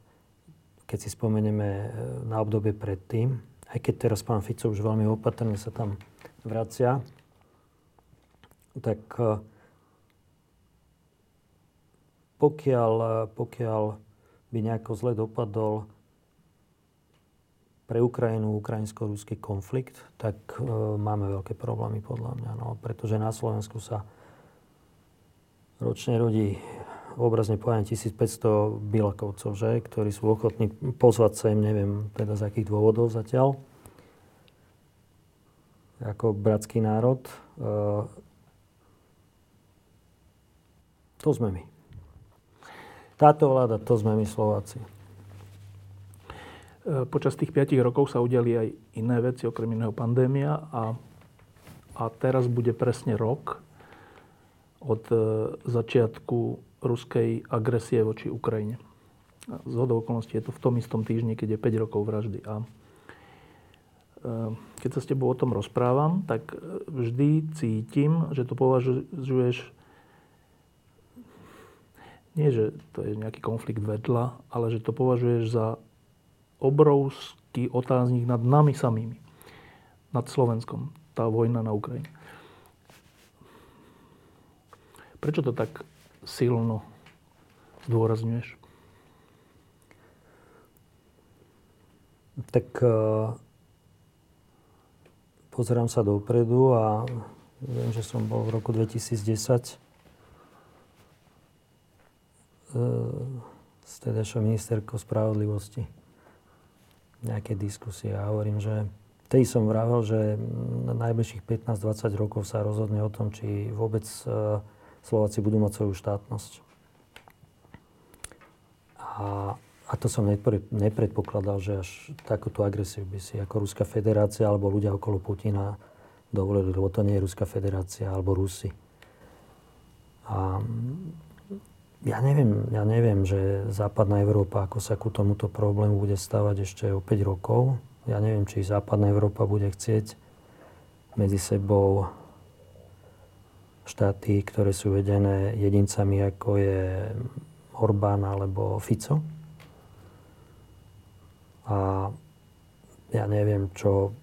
keď si spomenieme e, na obdobie predtým, aj keď teraz pán Fico už veľmi opatrne sa tam vracia, tak e, pokiaľ, e, pokiaľ by nejako zle dopadol pre Ukrajinu ukrajinsko-ruský konflikt, tak e, máme veľké problémy podľa mňa. No, pretože na Slovensku sa ročne rodí obrazne povedané 1500 bilakovcov, že, ktorí sú ochotní pozvať sa im, neviem teda z akých dôvodov zatiaľ, ako bratský národ. E, to sme my. Táto vláda, to sme my Slováci. E, počas tých 5 rokov sa udiali aj iné veci, okrem iného pandémia a, a teraz bude presne rok od e, začiatku ruskej agresie voči Ukrajine. Z hodou okolností je to v tom istom týždni, keď je 5 rokov vraždy. A e, keď sa s tebou o tom rozprávam, tak vždy cítim, že to považuješ nie, že to je nejaký konflikt vedľa, ale že to považuješ za obrovský otáznik nad nami samými. Nad Slovenskom. Tá vojna na Ukrajine. Prečo to tak silno zdôrazňuješ? Tak uh, pozerám sa dopredu a viem, že som bol v roku 2010 uh, s tedajšou ministerkou spravodlivosti. Nejaké diskusie. A hovorím, že tej som vravel, že na najbližších 15-20 rokov sa rozhodne o tom, či vôbec e, Slováci budú mať svoju štátnosť. A, a to som nepre, nepredpokladal, že až takúto agresiu by si ako Ruská federácia alebo ľudia okolo Putina dovolili, lebo to nie je Ruská federácia alebo Rusi. A ja neviem, ja neviem, že západná Európa, ako sa ku tomuto problému bude stavať ešte o 5 rokov. Ja neviem, či západná Európa bude chcieť medzi sebou štáty, ktoré sú vedené jedincami, ako je Orbán alebo Fico. A ja neviem, čo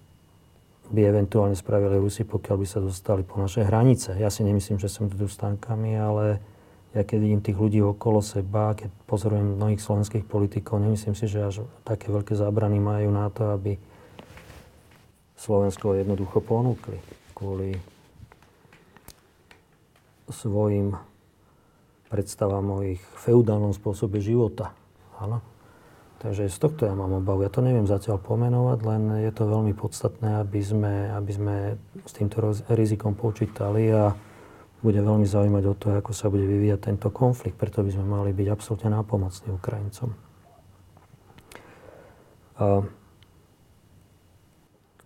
by eventuálne spravili Rusi, pokiaľ by sa dostali po naše hranice. Ja si nemyslím, že som tu s tankami, ale ja keď vidím tých ľudí okolo seba, keď pozorujem mnohých slovenských politikov, nemyslím si, že až také veľké zábrany majú na to, aby Slovensko jednoducho ponúkli kvôli svojim predstavám o ich feudálnom spôsobe života. Áno. Takže z tohto ja mám obavu. Ja to neviem zatiaľ pomenovať, len je to veľmi podstatné, aby sme, aby sme s týmto rizikom počítali a bude veľmi zaujímať o to, ako sa bude vyvíjať tento konflikt. Preto by sme mali byť absolútne nápomocní Ukrajincom. A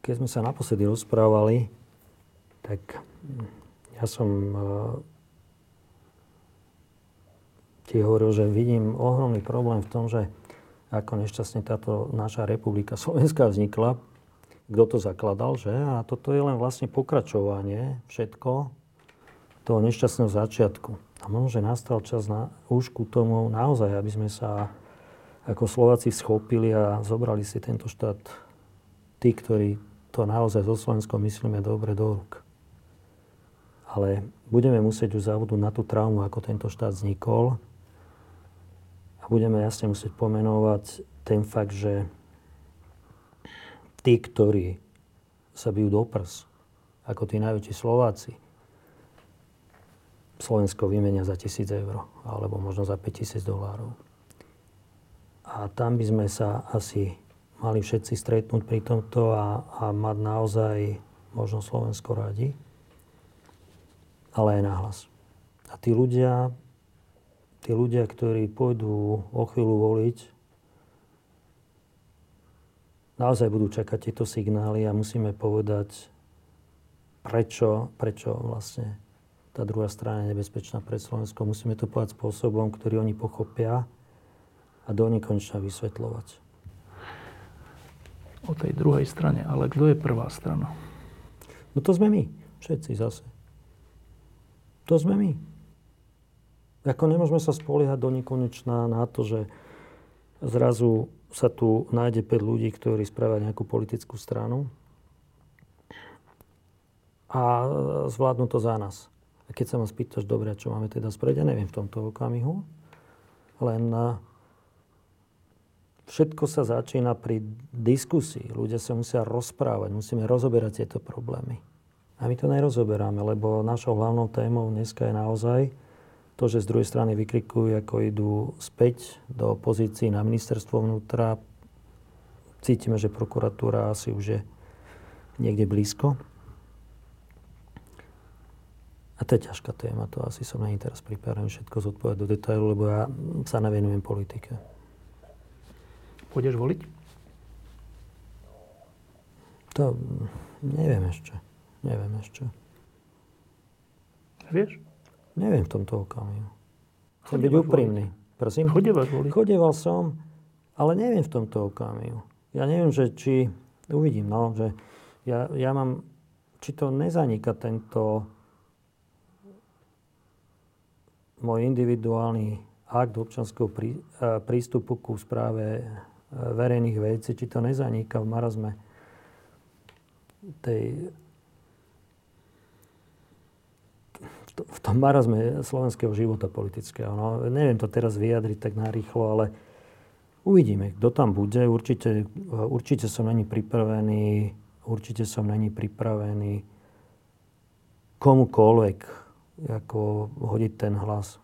keď sme sa naposledy rozprávali, tak ja som ti hovoril, že vidím ohromný problém v tom, že ako nešťastne táto naša republika Slovenská vznikla, kto to zakladal, že? A toto je len vlastne pokračovanie všetko toho nešťastného začiatku. A možno, že nastal čas na, už ku tomu naozaj, aby sme sa ako Slováci schopili a zobrali si tento štát tí, ktorí to naozaj so Slovenskom myslíme dobre do rúk. Ale budeme musieť už zavodnúť na tú traumu, ako tento štát vznikol. A budeme jasne musieť pomenovať ten fakt, že tí, ktorí sa bijú do prs, ako tí najväčší Slováci, Slovensko vymenia za 1000 eur alebo možno za 5000 dolárov. A tam by sme sa asi mali všetci stretnúť pri tomto a, a mať naozaj možno Slovensko radi, ale aj nahlas. A tí ľudia, tí ľudia, ktorí pôjdu o chvíľu voliť, naozaj budú čakať tieto signály a musíme povedať, prečo, prečo vlastne tá druhá strana je nebezpečná pre Slovensko. Musíme to povedať spôsobom, ktorý oni pochopia a do nekonečna vysvetľovať. O tej druhej strane. Ale kto je prvá strana? No to sme my. Všetci zase. To sme my. Ako nemôžeme sa spoliehať do nekonečna na to, že zrazu sa tu nájde 5 ľudí, ktorí spravia nejakú politickú stranu a zvládnu to za nás. A keď sa ma spýtaš, dobre, čo máme teda spreť, ja neviem v tomto okamihu, len všetko sa začína pri diskusii. Ľudia sa musia rozprávať, musíme rozoberať tieto problémy. A my to nerozoberáme, lebo našou hlavnou témou dneska je naozaj to, že z druhej strany vykrikujú, ako idú späť do pozícií na ministerstvo vnútra. Cítime, že prokuratúra asi už je niekde blízko. A to je ťažká téma, to asi som není teraz pripravený všetko zodpovedať do detailu, lebo ja sa nevenujem politike. Pôjdeš voliť? To neviem ešte. Neviem ešte. Vieš? Neviem v tomto okamihu. Chcem byť úprimný. Prosím? Chodeval voliť? Chodeval som, ale neviem v tomto okamihu. Ja neviem, že či... Uvidím, no, že ja, ja mám... Či to nezanika tento môj individuálny akt občanského prí, prístupu ku správe verejných vecí, či to nezanika v marazme tej v tom marazme slovenského života politického. No, neviem to teraz vyjadriť tak narýchlo, ale uvidíme, kto tam bude. Určite, určite som není pripravený, určite som není pripravený komukoľvek ako hodiť ten hlas.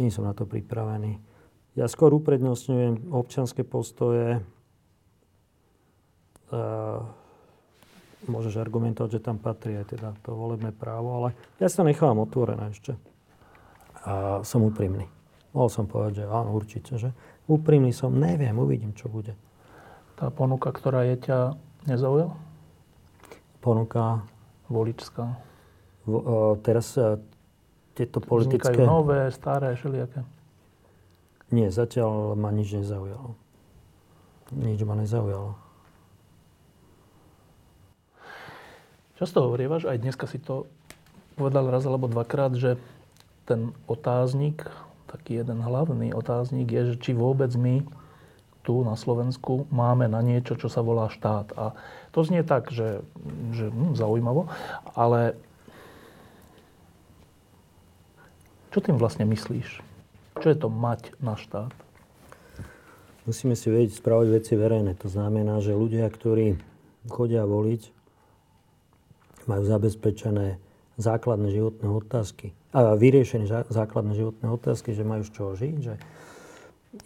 Nie som na to pripravený. Ja skôr uprednostňujem občianské postoje, môžeš argumentovať, že tam patrí aj teda to volebné právo, ale ja sa nechávam otvorené ešte. A som úprimný. Mohol som povedať, že áno, určite, že úprimný som, neviem, uvidím, čo bude. Tá ponuka, ktorá je ťa nezaujala? Ponuka? Voličská. V, uh, teraz uh, tieto politické... Vznikajú nové, staré, všelijaké? Nie, zatiaľ ma nič nezaujalo. Nič ma nezaujalo. Často hovorievaš, aj dneska si to povedal raz alebo dvakrát, že ten otáznik, taký jeden hlavný otáznik je, že či vôbec my tu na Slovensku máme na niečo, čo sa volá štát. A to znie tak, že, že hm, zaujímavo, ale čo tým vlastne myslíš? Čo je to mať na štát? Musíme si vedieť správať veci verejné. To znamená, že ľudia, ktorí chodia voliť, majú zabezpečené základné životné otázky a vyriešené základné životné otázky, že majú z čoho žiť, že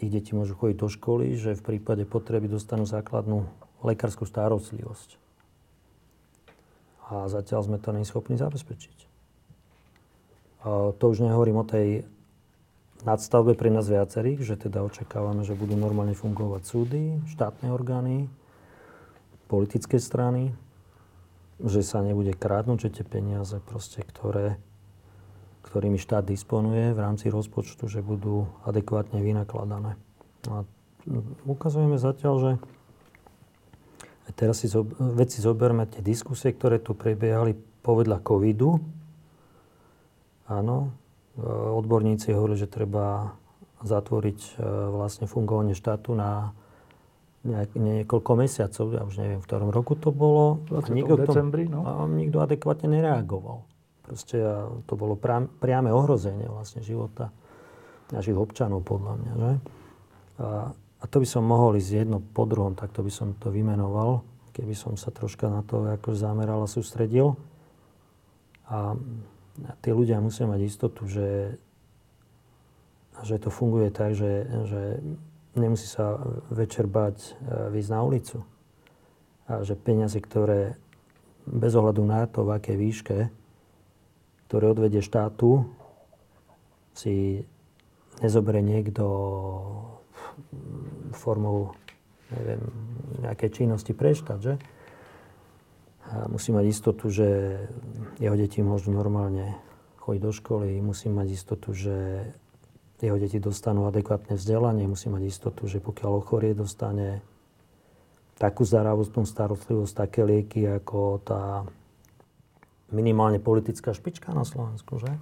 ich deti môžu chodiť do školy, že v prípade potreby dostanú základnú lekárskú starostlivosť. A zatiaľ sme to neschopní zabezpečiť. A to už nehovorím o tej nadstavbe pri nás viacerých, že teda očakávame, že budú normálne fungovať súdy, štátne orgány, politické strany, že sa nebude krádnuť, že tie peniaze, proste, ktoré, ktorými štát disponuje v rámci rozpočtu, že budú adekvátne vynakladané. A ukazujeme zatiaľ, že teraz si zob- veci zoberme tie diskusie, ktoré tu prebiehali povedľa covidu. Áno, odborníci hovorili, že treba zatvoriť e, vlastne fungovanie štátu na niekoľko mesiacov, ja už neviem, v ktorom roku to bolo. V nikto decembri, no. A nikto adekvátne nereagoval. Proste to bolo priame ohrozenie vlastne života našich občanov, podľa mňa. Že? A, a to by som mohol ísť jedno po druhom, tak to by som to vymenoval, keby som sa troška na to akož zameral a sústredil. A tí ľudia musia mať istotu, že, že to funguje tak, že, že nemusí sa večer bať e, výjsť na ulicu. A že peniaze, ktoré bez ohľadu na to, v akej výške ktoré odvedie štátu, si nezoberie niekto formou neviem, nejakej činnosti pre štát, že? A musí mať istotu, že jeho deti môžu normálne chodiť do školy, musí mať istotu, že jeho deti dostanú adekvátne vzdelanie, musí mať istotu, že pokiaľ ochorie, dostane takú zdravotnú starostlivosť, také lieky, ako tá minimálne politická špička na Slovensku, že?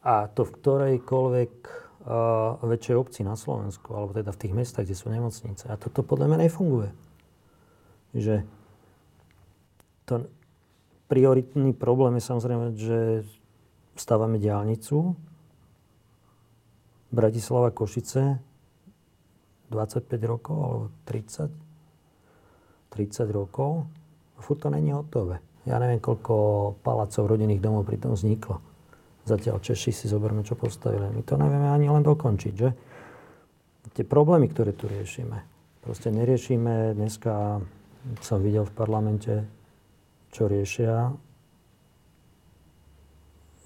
A to v ktorejkoľvek uh, väčšej obci na Slovensku, alebo teda v tých mestách, kde sú nemocnice. A toto podľa mňa nefunguje. Že to prioritný problém je samozrejme, že stávame diálnicu Bratislava Košice 25 rokov alebo 30 30 rokov a furt to není hotové. Ja neviem, koľko palacov rodinných domov pri tom vzniklo. Zatiaľ Češi si zoberme, čo postavili. My to nevieme ani len dokončiť, že? Tie problémy, ktoré tu riešime. Proste neriešime. Dneska som videl v parlamente, čo riešia.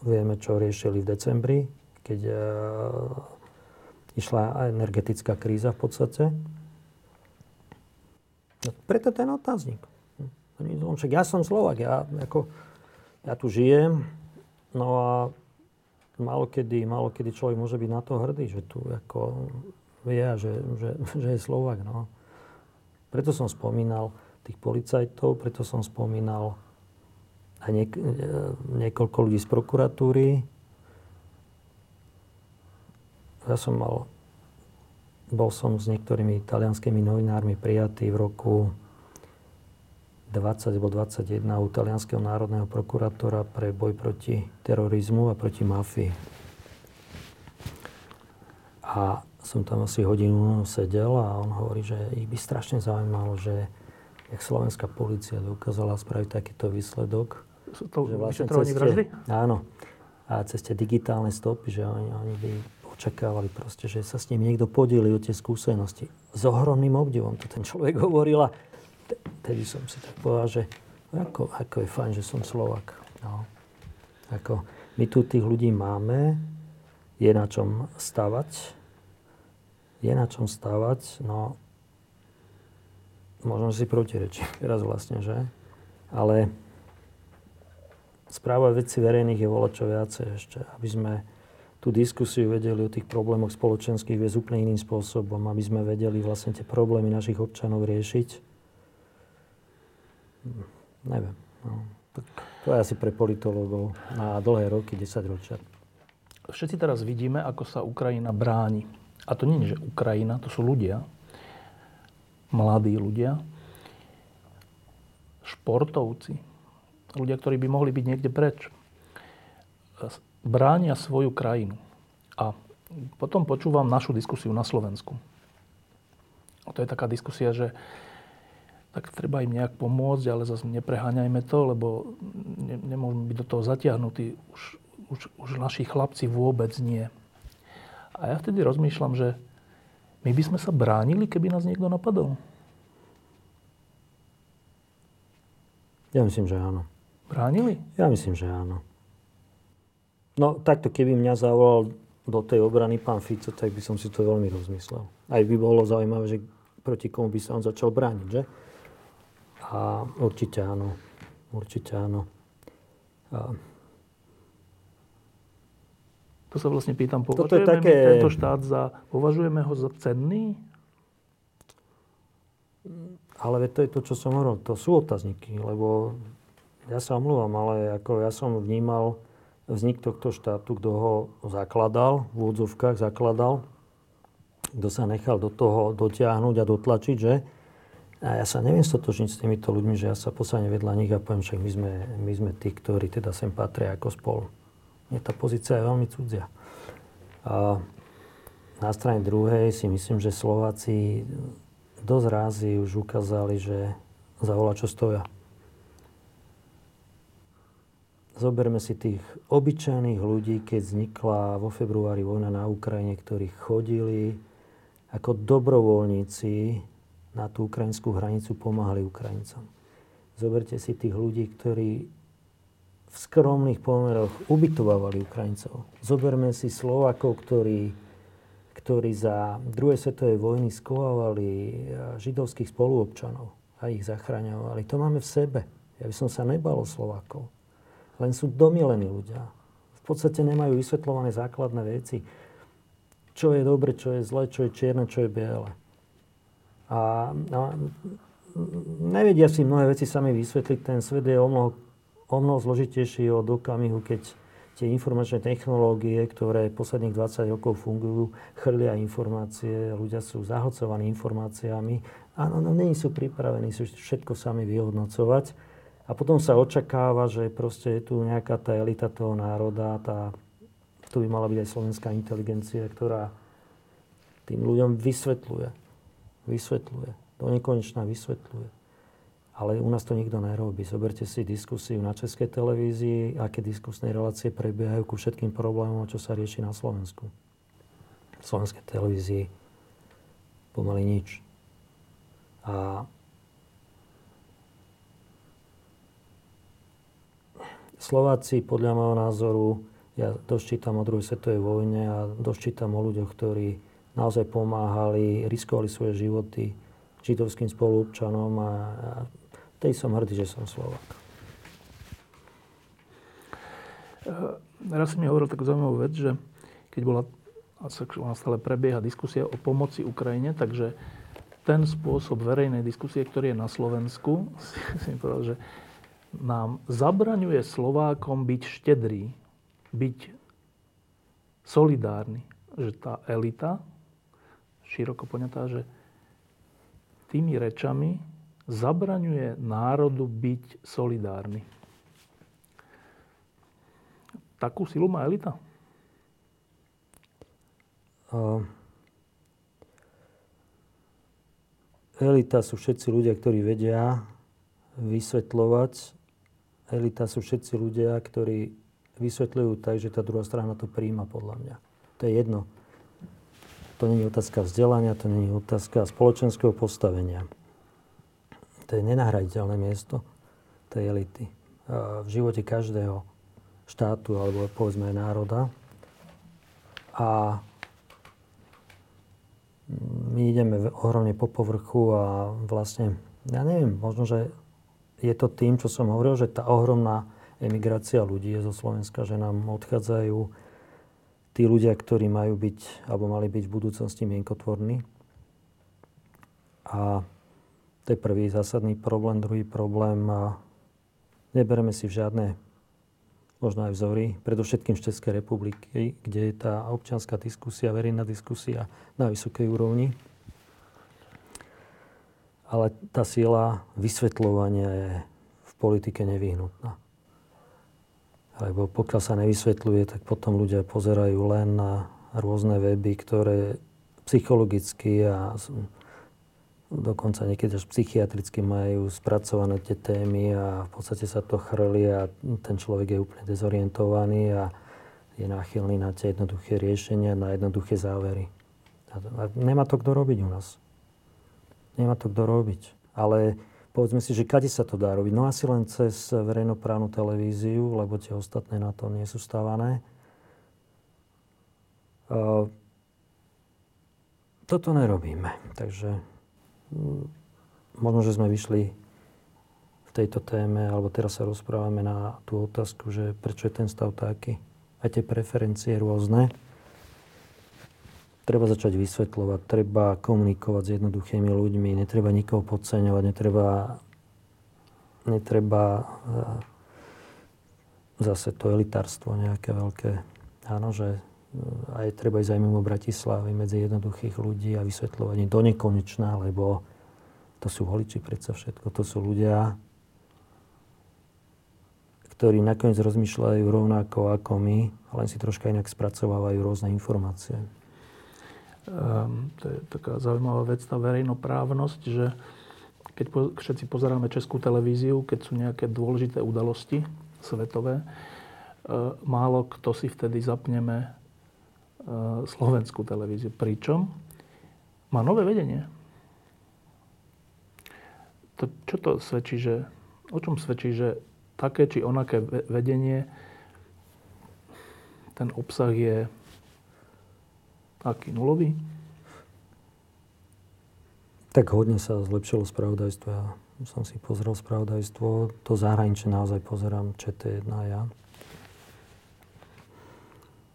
Vieme, čo riešili v decembri, keď uh, išla energetická kríza v podstate. No, preto ten otáznik. Však ja som Slovak, ja, ako, ja tu žijem, no a málo kedy, človek môže byť na to hrdý, že tu ako vie, že, že, že je Slovak. No. Preto som spomínal tých policajtov, preto som spomínal aj niek- niekoľko ľudí z prokuratúry. Ja som mal, bol som s niektorými talianskými novinármi prijatý v roku 20 alebo 21 u Talianského národného prokurátora pre boj proti terorizmu a proti mafii. A som tam asi hodinu sedel a on hovorí, že ich by strašne zaujímalo, že jak slovenská policia dokázala spraviť takýto výsledok. To že vlastne ceste? Áno. A cez tie digitálne stopy, že oni, oni by očakávali proste, že sa s ním niekto podeli o tie skúsenosti. S ohromným obdivom to ten človek hovoril a vtedy som si tak povedal, že ako, ako je fajn, že som Slovak. No. Ako, my tu tých ľudí máme, je na čom stavať, je na čom stavať, no možno si protirečiť teraz vlastne, že? Ale správa veci verejných je čo viacej ešte, aby sme tú diskusiu vedeli o tých problémoch spoločenských viesť úplne iným spôsobom, aby sme vedeli vlastne tie problémy našich občanov riešiť Neviem. No. Tak to je asi pre politológov na dlhé roky, 10 ročia. Všetci teraz vidíme, ako sa Ukrajina bráni. A to nie je, že Ukrajina, to sú ľudia, mladí ľudia, športovci, ľudia, ktorí by mohli byť niekde preč. Bránia svoju krajinu. A potom počúvam našu diskusiu na Slovensku. A to je taká diskusia, že tak treba im nejak pomôcť, ale zase nepreháňajme to, lebo ne, nemôžeme byť do toho zatiahnutí. Už, už, už naši chlapci vôbec nie. A ja vtedy rozmýšľam, že my by sme sa bránili, keby nás niekto napadol. Ja myslím, že áno. Bránili? Ja myslím, že áno. No takto, keby mňa zavolal do tej obrany pán Fico, tak by som si to veľmi rozmyslel. Aj by bolo zaujímavé, že proti komu by sa on začal brániť, že? A určite áno. Určite áno. A... To sa vlastne pýtam, považujeme také... my tento štát za, považujeme ho za cenný? Ale to je to, čo som hovoril, to sú otázniky, lebo ja sa omlúvam, ale ako ja som vnímal vznik tohto štátu, kto ho zakladal, v úvodzovkách zakladal, kto sa nechal do toho dotiahnuť a dotlačiť, že? A ja sa neviem stotožniť s týmito ľuďmi, že ja sa posadne vedľa nich a poviem, však my sme, my sme tí, ktorí teda sem patria ako spolu. Mne tá pozícia je veľmi cudzia. A na strane druhej si myslím, že Slováci dosť rázy už ukázali, že za čo stoja. Zoberme si tých obyčajných ľudí, keď vznikla vo februári vojna na Ukrajine, ktorí chodili ako dobrovoľníci na tú ukrajinskú hranicu pomáhali Ukrajincom. Zoberte si tých ľudí, ktorí v skromných pomeroch ubytovávali Ukrajincov. Zoberme si Slovákov, ktorí, ktorí za druhej svetovej vojny skovávali eh, židovských spoluobčanov a ich zachraňovali. To máme v sebe. Ja by som sa nebal o Slovákov. Len sú domilení ľudia. V podstate nemajú vysvetľované základné veci. Čo je dobre, čo je zle, čo je čierne, čo je biele. A, a nevedia si mnohé veci sami vysvetliť. Ten svet je o mnoho o mnoho zložitejší od okamihu, keď tie informačné technológie, ktoré posledných 20 rokov fungujú, chrlia informácie, ľudia sú zahlcovaní informáciami a no, no, nie sú pripravení si všetko sami vyhodnocovať. A potom sa očakáva, že proste je tu nejaká tá elita toho národa, tá, tu by mala byť aj slovenská inteligencia, ktorá tým ľuďom vysvetľuje. Vysvetľuje. Do nekonečná vysvetľuje. Ale u nás to nikto nerobí. Zoberte si diskusiu na Českej televízii, aké diskusné relácie prebiehajú ku všetkým problémom, čo sa rieši na Slovensku. V slovenskej televízii pomaly nič. A Slováci, podľa môjho názoru, ja dosť čítam o druhej svetovej vojne a dosť čítam o ľuďoch, ktorí naozaj pomáhali, riskovali svoje životy židovským spoluobčanom a, a tej som hrdý, že som Slovak. Eh, raz si mi hovoril takú zaujímavú vec, že keď bola, ona stále prebieha diskusia o pomoci Ukrajine, takže ten spôsob verejnej diskusie, ktorý je na Slovensku, si mi povedal, že nám zabraňuje Slovákom byť štedrý, byť solidárny. Že tá elita, široko poňatá, že tými rečami zabraňuje národu byť solidárny. Takú silu má elita? Uh, elita sú všetci ľudia, ktorí vedia vysvetľovať. Elita sú všetci ľudia, ktorí vysvetľujú tak, že tá druhá strana to príjma podľa mňa. To je jedno. To nie je otázka vzdelania, to nie je otázka spoločenského postavenia to je nenahraditeľné miesto tej elity v živote každého štátu alebo povedzme národa. A my ideme ohromne po povrchu a vlastne, ja neviem, možno, že je to tým, čo som hovoril, že tá ohromná emigrácia ľudí zo Slovenska, že nám odchádzajú tí ľudia, ktorí majú byť, alebo mali byť v budúcnosti mienkotvorní. A to je prvý zásadný problém. Druhý problém, a nebereme si žiadne možno aj vzory, predovšetkým z Českej republiky, kde je tá občianská diskusia, verejná diskusia na vysokej úrovni. Ale tá sila vysvetľovania je v politike nevyhnutná. Lebo pokiaľ sa nevysvetľuje, tak potom ľudia pozerajú len na rôzne weby, ktoré psychologicky a dokonca niekedy až psychiatricky majú spracované tie témy a v podstate sa to chrli a ten človek je úplne dezorientovaný a je náchylný na tie jednoduché riešenia, na jednoduché závery. A nemá to kto robiť u nás. Nemá to kto robiť. Ale povedzme si, že kade sa to dá robiť? No asi len cez verejnoprávnu televíziu, lebo tie ostatné na to nie sú stávané. Toto nerobíme. Takže možno, že sme vyšli v tejto téme, alebo teraz sa rozprávame na tú otázku, že prečo je ten stav taký. Aj tie preferencie rôzne. Treba začať vysvetľovať, treba komunikovať s jednoduchými ľuďmi, netreba nikoho podceňovať, netreba, netreba e, zase to elitárstvo nejaké veľké. Áno, že e, aj treba ísť aj mimo Bratislavy medzi jednoduchých ľudí a vysvetľovať im do nekonečná, lebo to sú voliči predsa všetko. To sú ľudia, ktorí nakoniec rozmýšľajú rovnako ako my, len si troška inak spracovávajú rôzne informácie. Um, to je taká zaujímavá vec, tá verejnoprávnosť, že keď všetci pozeráme českú televíziu, keď sú nejaké dôležité udalosti svetové, uh, málo kto si vtedy zapneme uh, slovenskú televíziu. Pričom má nové vedenie to, čo to svedčí, že, o čom svedčí, že také či onaké vedenie, ten obsah je aký nulový? Tak hodne sa zlepšilo spravodajstvo. Ja som si pozrel spravodajstvo. To zahraničie naozaj pozerám ČT1 ja.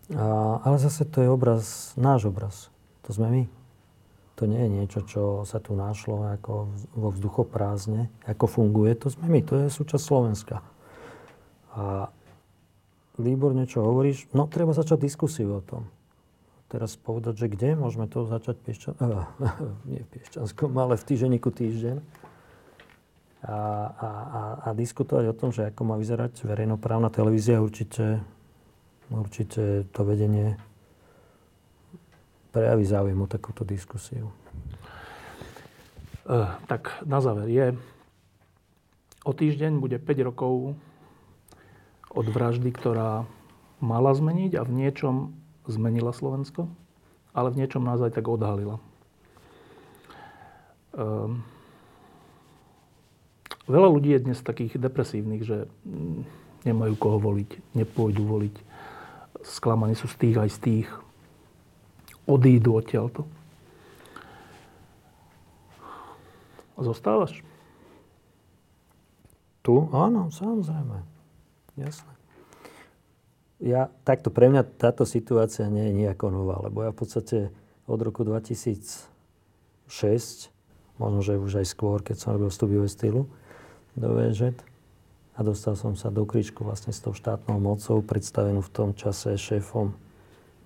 A, ale zase to je obraz, náš obraz. To sme my. To nie je niečo, čo sa tu našlo ako vo vzduchoprázdne. Ako funguje, to sme my. To je súčasť Slovenska. A výborne, čo hovoríš, no treba začať diskusiu o tom. Teraz povedať, že kde? Môžeme to začať piešťan... Nie v Piešťanskom, ale v týženiku týždeň. A, a, a, a diskutovať o tom, že ako má vyzerať verejnoprávna televízia, určite, určite to vedenie prejaví záujem o takúto diskusiu? Uh, tak na záver je, o týždeň bude 5 rokov od vraždy, ktorá mala zmeniť a v niečom zmenila Slovensko, ale v niečom nás aj tak odhalila. Um, veľa ľudí je dnes takých depresívnych, že mm, nemajú koho voliť, nepôjdu voliť, sklamaní sú z tých aj z tých, odídu odtiaľto. Zostávaš? Tu? Áno, samozrejme. Jasné. Ja, takto pre mňa táto situácia nie je nejako nová, lebo ja v podstate od roku 2006, možno, že už aj skôr, keď som robil studiové stylu do VŽ, a dostal som sa do kríčku vlastne s tou štátnou mocou, predstavenú v tom čase šéfom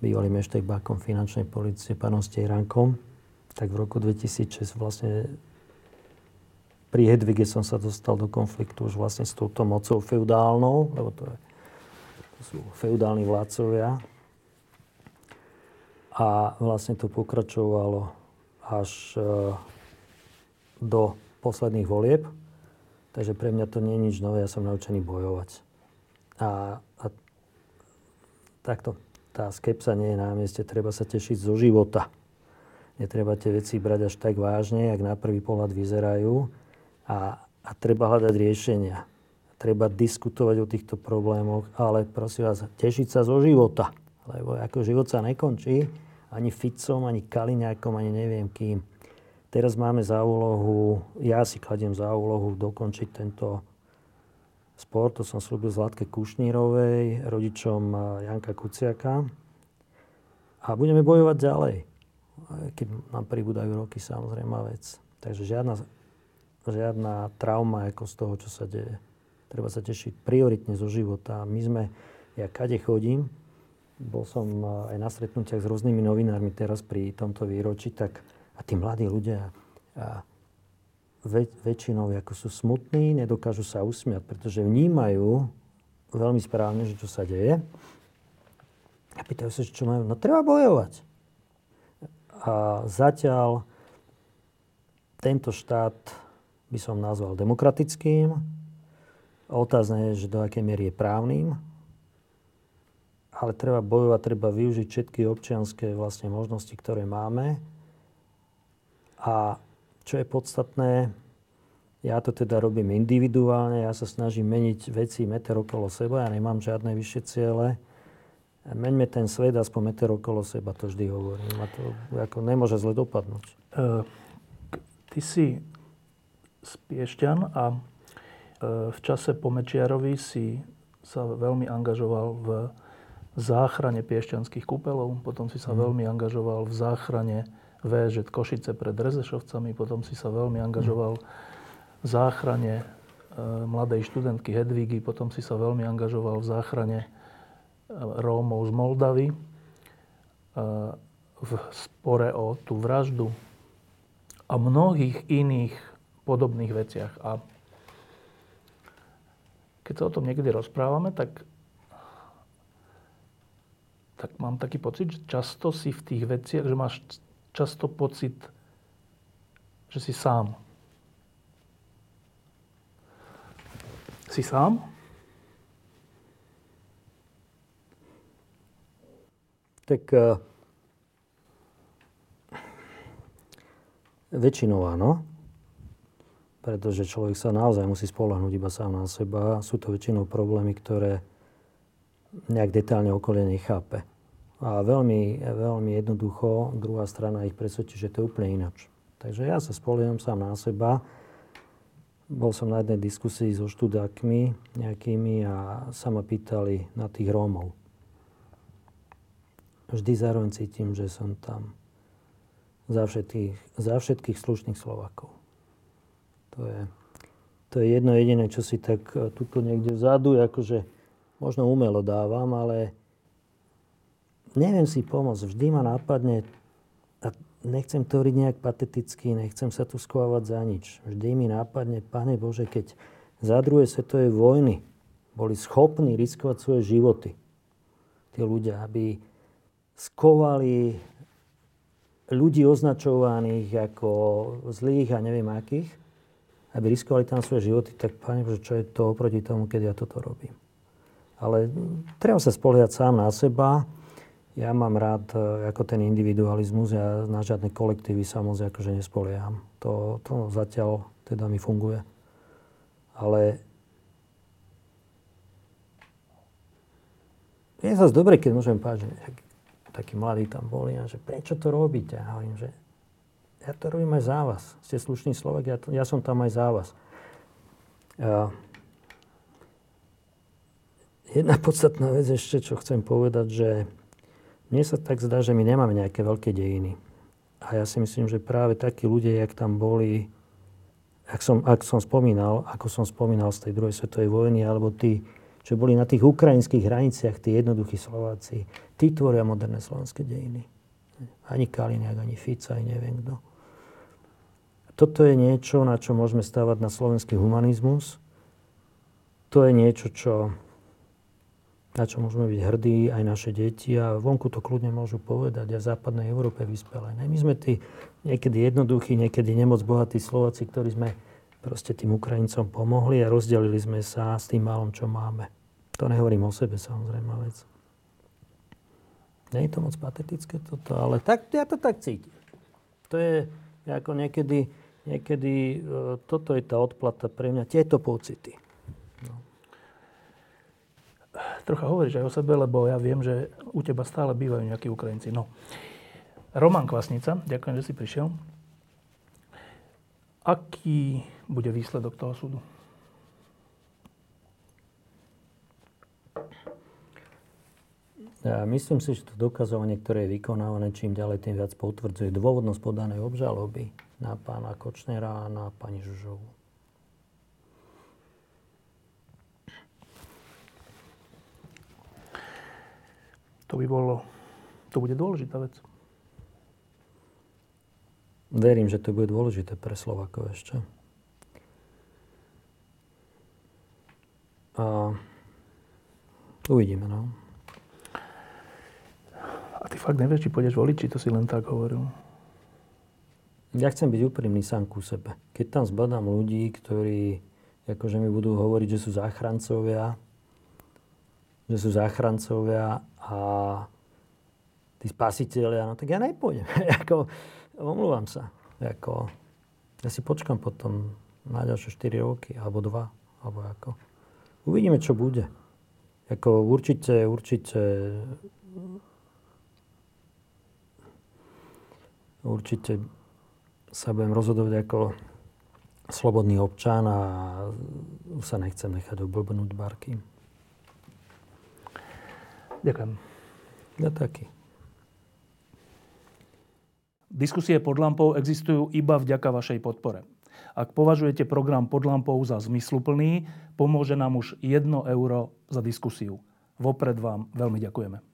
bývalým eštejbákom finančnej policie, pánom Stejrankom, tak v roku 2006 vlastne pri Hedvige som sa dostal do konfliktu už vlastne s touto mocou feudálnou, lebo to, je, to sú feudálni vládcovia. A vlastne to pokračovalo až e, do posledných volieb. Takže pre mňa to nie je nič nové, ja som naučený bojovať. A, a takto tá skepsa nie je na mieste, treba sa tešiť zo života. Netreba tie veci brať až tak vážne, jak na prvý pohľad vyzerajú a, a treba hľadať riešenia. Treba diskutovať o týchto problémoch, ale prosím vás, tešiť sa zo života. Lebo ako život sa nekončí, ani Ficom, ani Kaliňákom, ani neviem kým. Teraz máme za úlohu, ja si kladiem za úlohu dokončiť tento sport, to som slúbil Zlatke Kušnírovej, rodičom eh, Janka Kuciaka. A budeme bojovať ďalej, keď nám pribúdajú roky, samozrejme vec. Takže žiadna, žiadna trauma ako z toho, čo sa deje. Treba sa tešiť prioritne zo života. My sme, ja kade chodím, bol som eh, aj na stretnutiach s rôznymi novinármi teraz pri tomto výročí, tak a tí mladí ľudia, a väč- väčšinou ako sú smutní, nedokážu sa usmiať, pretože vnímajú veľmi správne, že čo sa deje. A pýtajú sa, čo majú. No treba bojovať. A zatiaľ tento štát by som nazval demokratickým. Otázne je, že do akej miery je právnym. Ale treba bojovať, treba využiť všetky občianské vlastne možnosti, ktoré máme. A čo je podstatné, ja to teda robím individuálne, ja sa snažím meniť veci meter okolo seba, ja nemám žiadne vyššie ciele. Meňme ten svet aspoň meter okolo seba, to vždy hovorím. A to ako nemôže zle dopadnúť. Uh, ty si z Piešťan a v čase po Mečiarovi si sa veľmi angažoval v záchrane piešťanských kúpelov, potom si sa mm. veľmi angažoval v záchrane VŽ Košice pred Rezešovcami, potom si sa veľmi angažoval v záchrane e, mladej študentky Hedvigy, potom si sa veľmi angažoval v záchrane e, Rómov z Moldavy, e, v spore o tú vraždu a mnohých iných podobných veciach. A keď sa o tom niekedy rozprávame, tak, tak mám taký pocit, že často si v tých veciach, že máš často pocit, že si sám. Si sám? Tak uh, väčšinou áno. Pretože človek sa naozaj musí spolahnúť iba sám na seba. Sú to väčšinou problémy, ktoré nejak detálne okolie nechápe. A veľmi, veľmi jednoducho druhá strana ich presvedčí, že to je úplne inač. Takže ja sa spolieham sám na seba. Bol som na jednej diskusii so študákmi nejakými a sa ma pýtali na tých Rómov. Vždy zároveň cítim, že som tam za všetkých, za všetkých slušných Slovakov. To je, to je jedno jediné, čo si tak e, tuto niekde vzadu, akože možno umelo dávam, ale neviem si pomôcť. Vždy ma nápadne, a nechcem to hovoriť nejak pateticky, nechcem sa tu schovávať za nič. Vždy mi nápadne, Pane Bože, keď za druhej svetovej vojny boli schopní riskovať svoje životy, tí ľudia, aby skovali ľudí označovaných ako zlých a neviem akých, aby riskovali tam svoje životy, tak Pane Bože, čo je to oproti tomu, keď ja toto robím. Ale treba sa spoliehať sám na seba. Ja mám rád e, ako ten individualizmus, ja na žiadne kolektívy sa moc akože nespolieham. To, to zatiaľ teda mi funguje. Ale je zase dobre, keď môžem povedať, že takí mladí tam boli a že prečo to robíte? A hovorím, že ja to robím aj za vás. Ste slušný Slovak, ja, ja som tam aj za vás. Jedna podstatná vec ešte, čo chcem povedať, že mne sa tak zdá, že my nemáme nejaké veľké dejiny. A ja si myslím, že práve takí ľudia, jak tam boli, ak som, ak som spomínal, ako som spomínal z tej druhej svetovej vojny, alebo tí, čo boli na tých ukrajinských hraniciach, tí jednoduchí Slováci, tí tvoria moderné slovenské dejiny. Ani Kaliniak, ani Fica, ani neviem kto. Toto je niečo, na čo môžeme stávať na slovenský humanizmus. To je niečo, čo, na čo môžeme byť hrdí aj naše deti a vonku to kľudne môžu povedať a v západnej Európe vyspelé. My sme tí niekedy jednoduchí, niekedy nemoc bohatí Slováci, ktorí sme proste tým Ukrajincom pomohli a rozdelili sme sa s tým malom, čo máme. To nehovorím o sebe, samozrejme, vec. Nie je to moc patetické toto, ale tak, ja to tak cítim. To je ako niekedy, niekedy e, toto je tá odplata pre mňa, tieto pocity. No. Trocha hovoríš aj o sebe, lebo ja viem, že u teba stále bývajú nejakí Ukrajinci. No. Roman Kvasnica, ďakujem, že si prišiel. Aký bude výsledok toho súdu? Ja myslím si, že to dokazovanie, ktoré je vykonávané, čím ďalej, tým viac potvrdzuje dôvodnosť podanej obžaloby na pána Kočnera a na pani Žužovu. To by bolo, to bude dôležitá vec. Verím, že to bude dôležité pre Slovakov ešte. A uvidíme, no. A ty fakt nevieš, či pôjdeš voliť, či to si len tak hovoril? Ja chcem byť úprimný sám ku sebe. Keď tam zbadám ľudí, ktorí akože mi budú hovoriť, že sú záchrancovia, že sú záchrancovia a tí spasiteľia, no tak ja nepôjdem. ako, omluvám sa. Ako, ja si počkam potom na ďalšie 4 roky, alebo 2, alebo ako. Uvidíme, čo bude. Ako určite, určite určite sa budem rozhodovať ako slobodný občan a sa nechcem nechať oblbnúť barky. Ďakujem. Ja taký. Diskusie pod lampou existujú iba vďaka vašej podpore. Ak považujete program pod lampou za zmysluplný, pomôže nám už 1 euro za diskusiu. Vopred vám veľmi ďakujeme.